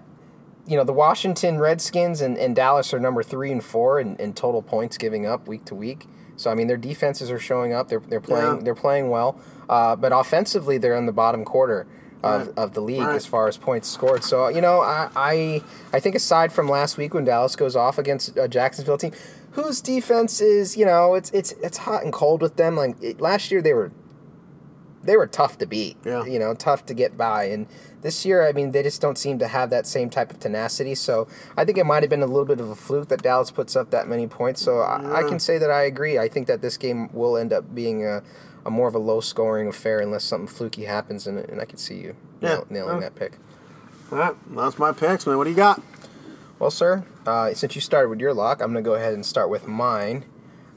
Speaker 1: you know, the Washington Redskins and, and Dallas are number three and four in, in total points giving up week to week. So I mean their defenses are showing up. They're they're playing
Speaker 2: Yeah.
Speaker 1: they're playing well. Uh, but offensively they're in the bottom quarter of,
Speaker 2: Right.
Speaker 1: of the league
Speaker 2: Right.
Speaker 1: as far as points scored. So you know, I, I I think aside from last week when Dallas goes off against a Jacksonville team, whose defense is you know it's it's it's hot and cold with them. Like it, last year they were they were tough to beat.
Speaker 2: Yeah.
Speaker 1: You know, tough to get by. And this year, I mean, they just don't seem to have that same type of tenacity. So I think it might have been a little bit of a fluke that Dallas puts up that many points. So I, I can say that I agree. I think that this game will end up being a, a more of a low scoring affair unless something fluky happens. And, and I can see you
Speaker 2: Yeah.
Speaker 1: nail, nailing that pick.
Speaker 2: All right, that's my picks, man. What do you got?
Speaker 1: Well, sir, uh, since you started with your lock, I'm going to go ahead and start with mine.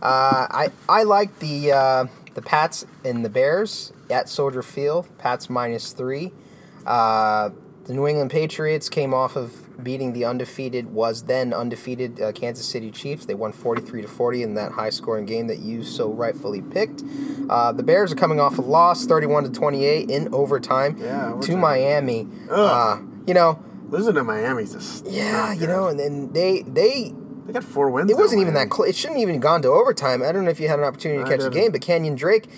Speaker 1: Uh, I I like the uh, the Pats and the Bears at Soldier Field. Pats minus three. Uh, the New England Patriots came off of beating the undefeated, was then undefeated uh, Kansas City Chiefs. They won 43 to 40 in that high scoring game that you so rightfully picked. Uh, the Bears are coming off a loss, 31 to 28 in overtime
Speaker 2: Yeah,
Speaker 1: to. Miami. Uh, you know,
Speaker 2: Losing to Miami's just
Speaker 1: yeah, you know, and then they they
Speaker 2: they got four wins.
Speaker 1: it wasn't even that
Speaker 2: Miami.
Speaker 1: close. It shouldn't even gone to overtime. I don't know if you had an opportunity to
Speaker 2: I
Speaker 1: catch the
Speaker 2: didn't.
Speaker 1: game, but Kenyon Drake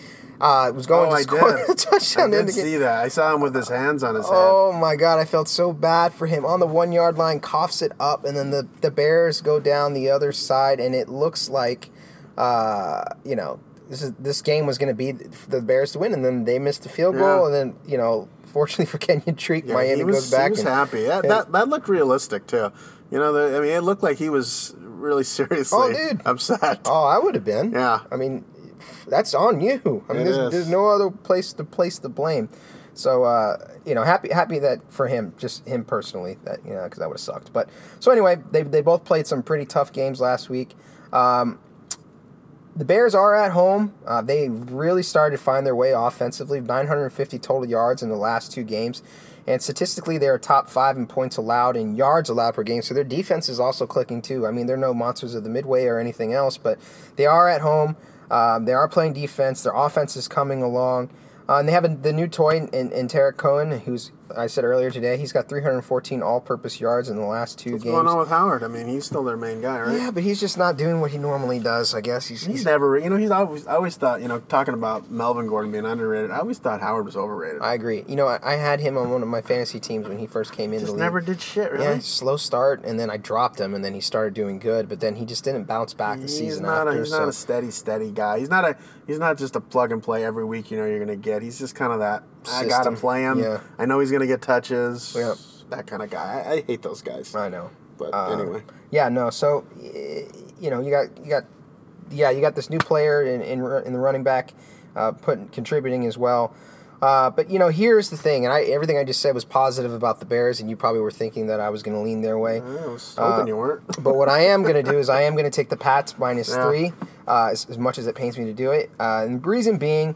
Speaker 1: uh, was going
Speaker 2: Oh,
Speaker 1: to
Speaker 2: I
Speaker 1: score
Speaker 2: did.
Speaker 1: a touchdown.
Speaker 2: I did see that. I saw him with his hands on his head.
Speaker 1: Oh my god, I felt so bad for him. On the one yard line, coughs it up, and then the, the Bears go down the other side, and it looks like, uh, you know, this is this game was going to be the Bears to win, and then they missed the field goal,
Speaker 2: Yeah.
Speaker 1: and then you know, fortunately for Kenyon Drake,
Speaker 2: Yeah,
Speaker 1: Miami
Speaker 2: was,
Speaker 1: goes back.
Speaker 2: He was
Speaker 1: and,
Speaker 2: happy. That,
Speaker 1: and-
Speaker 2: that that looked realistic too. You know, the, I mean, it looked like he was really seriously
Speaker 1: Oh, dude.
Speaker 2: upset.
Speaker 1: Oh, I would have been.
Speaker 2: Yeah.
Speaker 1: I mean, that's on you. I mean, there's, there's no other place to place the blame. So, uh, you know, happy happy that for him, just him personally, that you know, because that would have sucked. But so anyway, they they both played some pretty tough games last week. Um, the Bears are at home. Uh, they really started to find their way offensively. 950 total yards in the last two games. And statistically, they're top five in points allowed and yards allowed per game. So their defense is also clicking too. I mean, they're no monsters of the midway or anything else, but they are at home. Um, they are playing defense. Their offense is coming along. Uh, and they have a, the new toy in, in, in Tarik Cohen, who's I said earlier today, he's got 314 all-purpose yards in the last two
Speaker 2: What's
Speaker 1: games.
Speaker 2: going on with Howard? I mean, he's still their main guy, right?
Speaker 1: Yeah, but he's just not doing what he normally does. I guess he's,
Speaker 2: He's
Speaker 1: he's
Speaker 2: never, you know, he's always, I always thought, you know, talking about Melvin Gordon being underrated, I always thought Howard was overrated.
Speaker 1: I agree. You know, I, I had him on one of my fantasy teams when he first came in.
Speaker 2: just
Speaker 1: the league.
Speaker 2: never did shit, really.
Speaker 1: Yeah, slow start, and then I dropped him, and then he started doing good, but then he just didn't bounce back the
Speaker 2: he's
Speaker 1: season
Speaker 2: not
Speaker 1: after.
Speaker 2: a, he's
Speaker 1: so
Speaker 2: not a steady, steady guy. He's not a, he's not just a plug and play every week. You know, you're gonna get. He's just kind of that. I gotta
Speaker 1: System.
Speaker 2: play him.
Speaker 1: Yeah.
Speaker 2: I know he's gonna get touches.
Speaker 1: Yeah.
Speaker 2: That kind of guy. I, I hate those guys.
Speaker 1: I know.
Speaker 2: But
Speaker 1: Um,
Speaker 2: anyway,
Speaker 1: Yeah, no. So, you know, you got you got, yeah, you got this new player in in, in the running back, uh, putting contributing as well. Uh, but you know, here's the thing, and I everything I just said was positive about the Bears, and you probably were thinking that I was going to lean their way.
Speaker 2: I was hoping
Speaker 1: Uh,
Speaker 2: you weren't.
Speaker 1: But what I am going to do is I am going to take the Pats minus
Speaker 2: Yeah.
Speaker 1: three, uh, as, as much as it pains me to do it. Uh, and the reason being,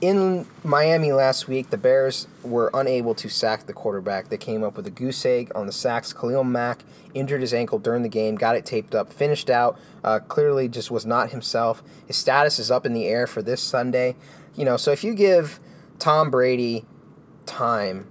Speaker 1: in Miami last week, the Bears were unable to sack the quarterback. They came up with a goose egg on the sacks. Khalil Mack injured his ankle during the game, got it taped up, finished out. Uh, clearly, just was not himself. His status is up in the air for this Sunday. You know, so if you give Tom Brady time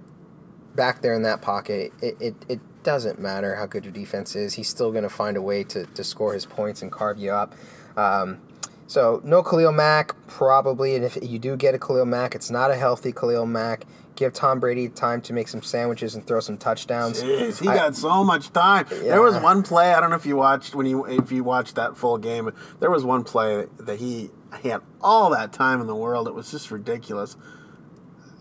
Speaker 1: back there in that pocket, it, it, it doesn't matter how good your defense is. He's still going to find a way to, to score his points and carve you up. Um, so no Khalil Mack probably, and if you do get a Khalil Mack, it's not a healthy Khalil Mack. Give Tom Brady time to make some sandwiches and throw some touchdowns.
Speaker 2: Jeez, he
Speaker 1: I-
Speaker 2: got so much time. There was one play. I don't know if you watched when you if you watched that full game. There was one play that he he had all that time in the world. It was just ridiculous.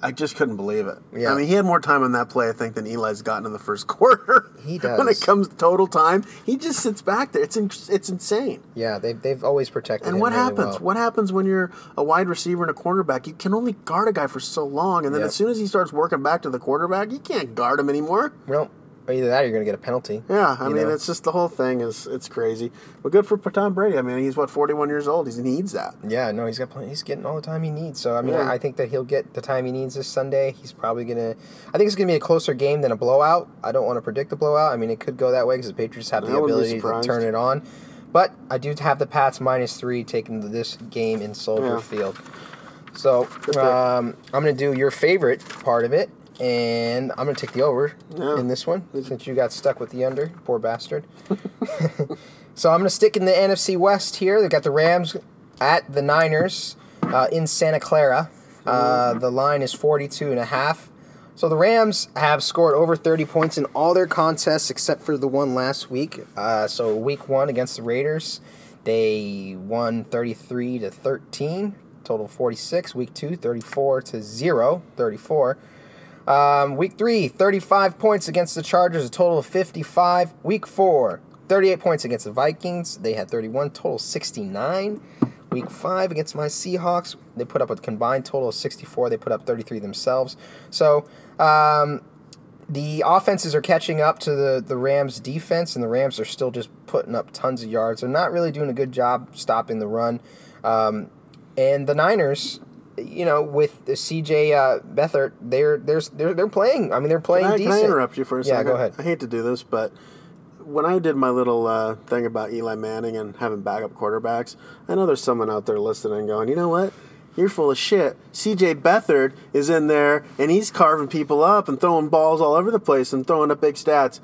Speaker 2: I just couldn't believe it.
Speaker 1: Yeah.
Speaker 2: I mean, he had more time on that play, I think, than Eli's gotten in the first quarter.
Speaker 1: He does.
Speaker 2: when it comes to total time, he just sits back there. It's in, it's insane.
Speaker 1: Yeah, they've, they've always protected
Speaker 2: And what
Speaker 1: really
Speaker 2: happens?
Speaker 1: well.
Speaker 2: What happens when you're a wide receiver and a cornerback? You can only guard a guy for so long, and then
Speaker 1: Yep.
Speaker 2: as soon as he starts working back to the quarterback, you can't guard him anymore.
Speaker 1: Well, either that or you're going to get a penalty.
Speaker 2: Yeah, I mean,
Speaker 1: know?
Speaker 2: it's just the whole thing is it's crazy. But good for Tom Brady. I mean, he's what 41 years old. He needs that.
Speaker 1: Yeah, no, he's got plenty, he's getting all the time he needs. So I mean,
Speaker 2: Yeah.
Speaker 1: I, think that he'll get the time he needs this Sunday. He's probably gonna. I think it's gonna be a closer game than a blowout. I don't want to predict a blowout. I mean, it could go that way because the Patriots have the
Speaker 2: I wouldn't
Speaker 1: ability to turn it on. But I do have the Pats minus three taking this game in Soldier
Speaker 2: Yeah.
Speaker 1: Field. So um, I'm gonna do your favorite part of it, and I'm gonna take the over
Speaker 2: Yeah.
Speaker 1: in this one since you got stuck with the under. Poor bastard. So I'm going to stick in the NFC West here. They've got the Rams at the Niners uh, in Santa Clara. Uh, the line is 42 and a half. So the Rams have scored over 30 points in all their contests except for the one last week. Uh, so week one against the Raiders, they won 33 to 13, total 46. Week two, 34 to 0, 34. Um, week three, 35 points against the Chargers, a total of 55. Week four, 38 points against the Vikings. They had 31, total 69. Week five against my Seahawks, they put up a combined total of 64. They put up 33 themselves. So, um, the offenses are catching up to the, the Rams' defense, and the Rams are still just putting up tons of yards. They're not really doing a good job stopping the run. Um, and the Niners, you know, with the CJ uh, Beathard, they're they're they're they're playing. I mean, they're playing
Speaker 2: Can I, can. I interrupt you for a
Speaker 1: Yeah,
Speaker 2: second?
Speaker 1: go ahead.
Speaker 2: I hate to do this, but when I did my little uh, thing about Eli Manning and having backup quarterbacks, I know there's someone out there listening and going, you know what? You're full of shit. CJ Beathard is in there and he's carving people up and throwing balls all over the place and throwing up big stats.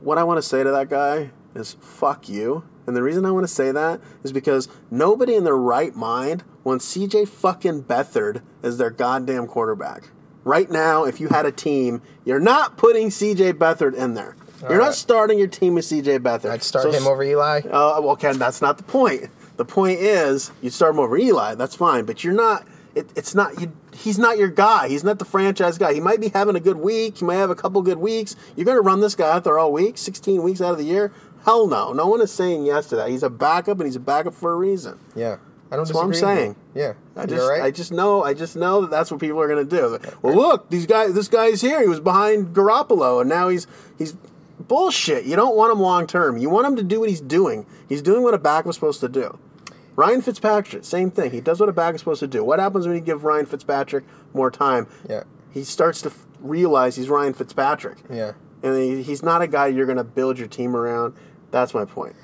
Speaker 2: What I want to say to that guy is fuck you. And the reason I want to say that is because nobody in their right mind wants CJ fucking Beathard is their goddamn quarterback. Right now, if you had a team, you're not putting CJ Beathard in there. You're not starting your team with CJ Beathard.
Speaker 1: I'd start
Speaker 2: So
Speaker 1: him over Eli.
Speaker 2: uh, well, Ken, that's not the point. The point is you start him over Eli. That's fine, but you're not. It, it's not. You, he's not your guy. He's not the franchise guy. He might be having a good week. He might have a couple good weeks. You're going to run this guy out there all week, 16 weeks out of the year. Hell no. No one is saying yes to that. He's a backup, and he's a backup for a reason.
Speaker 1: Yeah, I don't.
Speaker 2: That's what I'm saying.
Speaker 1: Yeah,
Speaker 2: I
Speaker 1: you're
Speaker 2: just,
Speaker 1: right.
Speaker 2: I just know, I just know that that's what people are going to do. Well, look, these guys, this guy's here. He was behind Garoppolo, and now he's he's bullshit. You don't want him long term. You want him to do what he's doing. He's doing what a back was supposed to do. Ryan Fitzpatrick, same thing. He does what a back is supposed to do. What happens when you give Ryan Fitzpatrick more time?
Speaker 1: Yeah.
Speaker 2: He starts to f- realize he's Ryan Fitzpatrick,
Speaker 1: yeah.
Speaker 2: and he, he's not a guy you're going to build your team around. That's my point.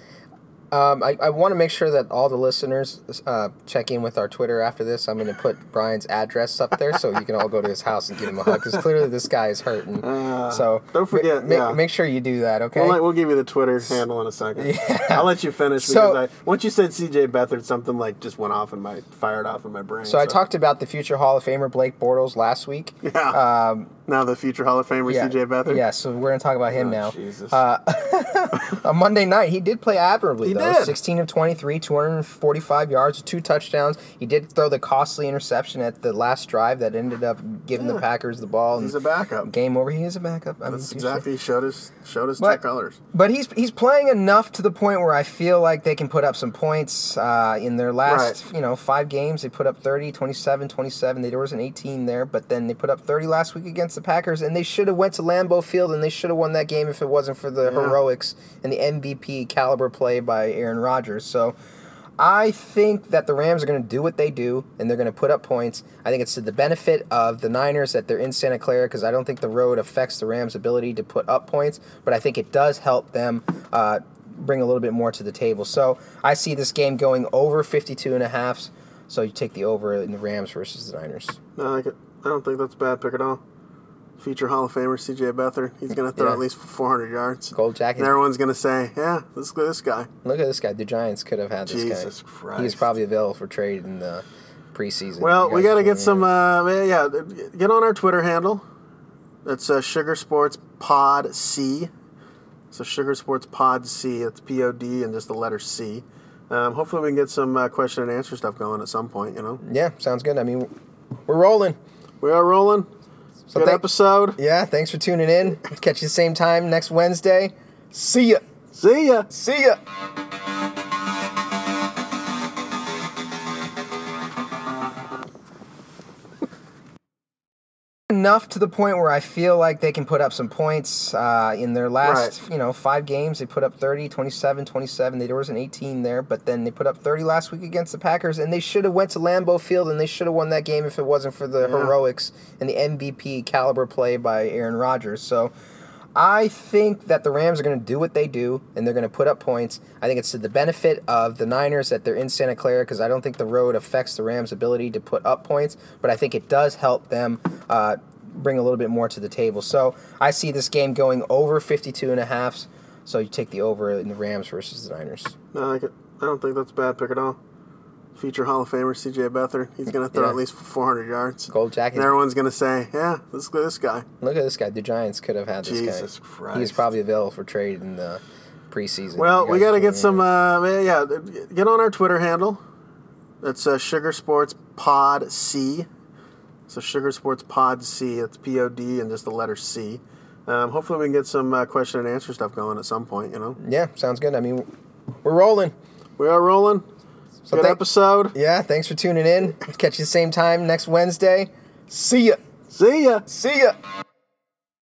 Speaker 1: Um, I, I want to make sure that all the listeners uh, check in with our Twitter after this. I'm going to put Brian's address up there so you can all go to his house and give him a hug because clearly this guy is hurting. so
Speaker 2: Uh, don't forget,
Speaker 1: ma-
Speaker 2: yeah.
Speaker 1: make sure you do that. Okay.
Speaker 2: We'll, we'll give you the Twitter handle in a second.
Speaker 1: Yeah.
Speaker 2: I'll let you finish because
Speaker 1: So-
Speaker 2: I, once you said CJ Beathard, something like just went off in my fired off in my brain.
Speaker 1: so I talked about the future Hall of Famer Blake Bortles last week.
Speaker 2: Yeah.
Speaker 1: Um,
Speaker 2: now the future Hall of Famer
Speaker 1: yeah,
Speaker 2: CJ Beathard.
Speaker 1: Yeah, so we're going to talk about him
Speaker 2: Oh,
Speaker 1: now.
Speaker 2: Jesus.
Speaker 1: Uh, on Monday night, he did play admirably,
Speaker 2: He
Speaker 1: though.
Speaker 2: did.
Speaker 1: 16 of 23, 245 yards, two touchdowns. He did throw the costly interception at the last drive that ended up giving the Packers the ball.
Speaker 2: He's a backup.
Speaker 1: Game over. He is a backup. I
Speaker 2: That's
Speaker 1: touche.
Speaker 2: exactly showed his showed us
Speaker 1: But-
Speaker 2: true colors.
Speaker 1: But he's he's playing enough to the point where I feel like they can put up some points uh, in their last,
Speaker 2: Right.
Speaker 1: you know, five games. They put up 30, 27, 27. They, There was an 18 there, but then they put up 30 last week against the Packers, and they should have went to Lambeau Field and they should have won that game if it wasn't for the
Speaker 2: Yeah.
Speaker 1: heroics and the MVP caliber play by Aaron Rodgers. So I think that the Rams are going to do what they do, and they're going to put up points. I think it's to the benefit of the Niners that they're in Santa Clara because I don't think the road affects the Rams' ability to put up points, but I think it does help them uh, bring a little bit more to the table. So I see this game going over 52 and a half. So you take the over in the Rams versus the Niners.
Speaker 2: No, I, could, I don't think that's a bad pick at all. Future Hall of Famer CJ Beathard. He's going to throw
Speaker 1: Yeah.
Speaker 2: at least 400 yards.
Speaker 1: Gold jacket.
Speaker 2: And everyone's going to say, "Yeah, this this guy."
Speaker 1: Look at this guy. The Giants could have had this
Speaker 2: Jesus
Speaker 1: guy.
Speaker 2: Jesus Christ.
Speaker 1: He was probably available for trade in the preseason.
Speaker 2: Well, we got to get some. Uh, yeah, get on our Twitter handle. It's uh, Sugar Sports Pod C. So Sugar Sports Pod C. It's P O D and just the letter C. Um, hopefully, we can get some uh, question and answer stuff going at some point. You know,
Speaker 1: Yeah, sounds good. I mean, we're rolling.
Speaker 2: We are rolling.
Speaker 1: So
Speaker 2: Good
Speaker 1: thank-
Speaker 2: episode.
Speaker 1: Yeah, thanks for tuning in. Catch you the same time next Wednesday. See ya.
Speaker 2: See ya.
Speaker 1: See ya. Enough to the point where I feel like they can put up some points uh, in their last,
Speaker 2: Right.
Speaker 1: you know, five games. They put up 30, 27, 27. There was an 18 there, but then they put up 30 last week against the Packers, and they should have went to Lambeau Field, and they should have won that game if it wasn't for the
Speaker 2: Yeah.
Speaker 1: heroics and the MVP caliber play by Aaron Rodgers. So I think that the Rams are going to do what they do, and they're going to put up points. I think it's to the benefit of the Niners that they're in Santa Clara because I don't think the road affects the Rams' ability to put up points, but I think it does help them uh, bring a little bit more to the table. So I see this game going over 52 and a half. So you take the over in the Rams versus the Niners.
Speaker 2: I like it. I don't think that's a bad pick at all. Future Hall of Famer CJ Beathard. He's going to throw
Speaker 1: Yeah.
Speaker 2: at least 400 yards.
Speaker 1: Gold jacket.
Speaker 2: And everyone's going to say, yeah, this, this guy.
Speaker 1: Look at this guy. The Giants could have had this
Speaker 2: Jesus
Speaker 1: guy.
Speaker 2: Christ.
Speaker 1: He's probably available for trade in the preseason.
Speaker 2: Well, we got to get some, uh, yeah, get on our Twitter handle. It's uh, Sugar Sports Pod C. So Sugar Sports Pod C. It's P O D and just the letter C. Um, hopefully, we can get some uh, question and answer stuff going at some point. You know,
Speaker 1: Yeah, sounds good. I mean, we're rolling.
Speaker 2: we are rolling.
Speaker 1: So
Speaker 2: Good
Speaker 1: thank-
Speaker 2: episode.
Speaker 1: Yeah, thanks for tuning in. Catch you the same time next Wednesday. See ya.
Speaker 2: See ya.
Speaker 1: See ya.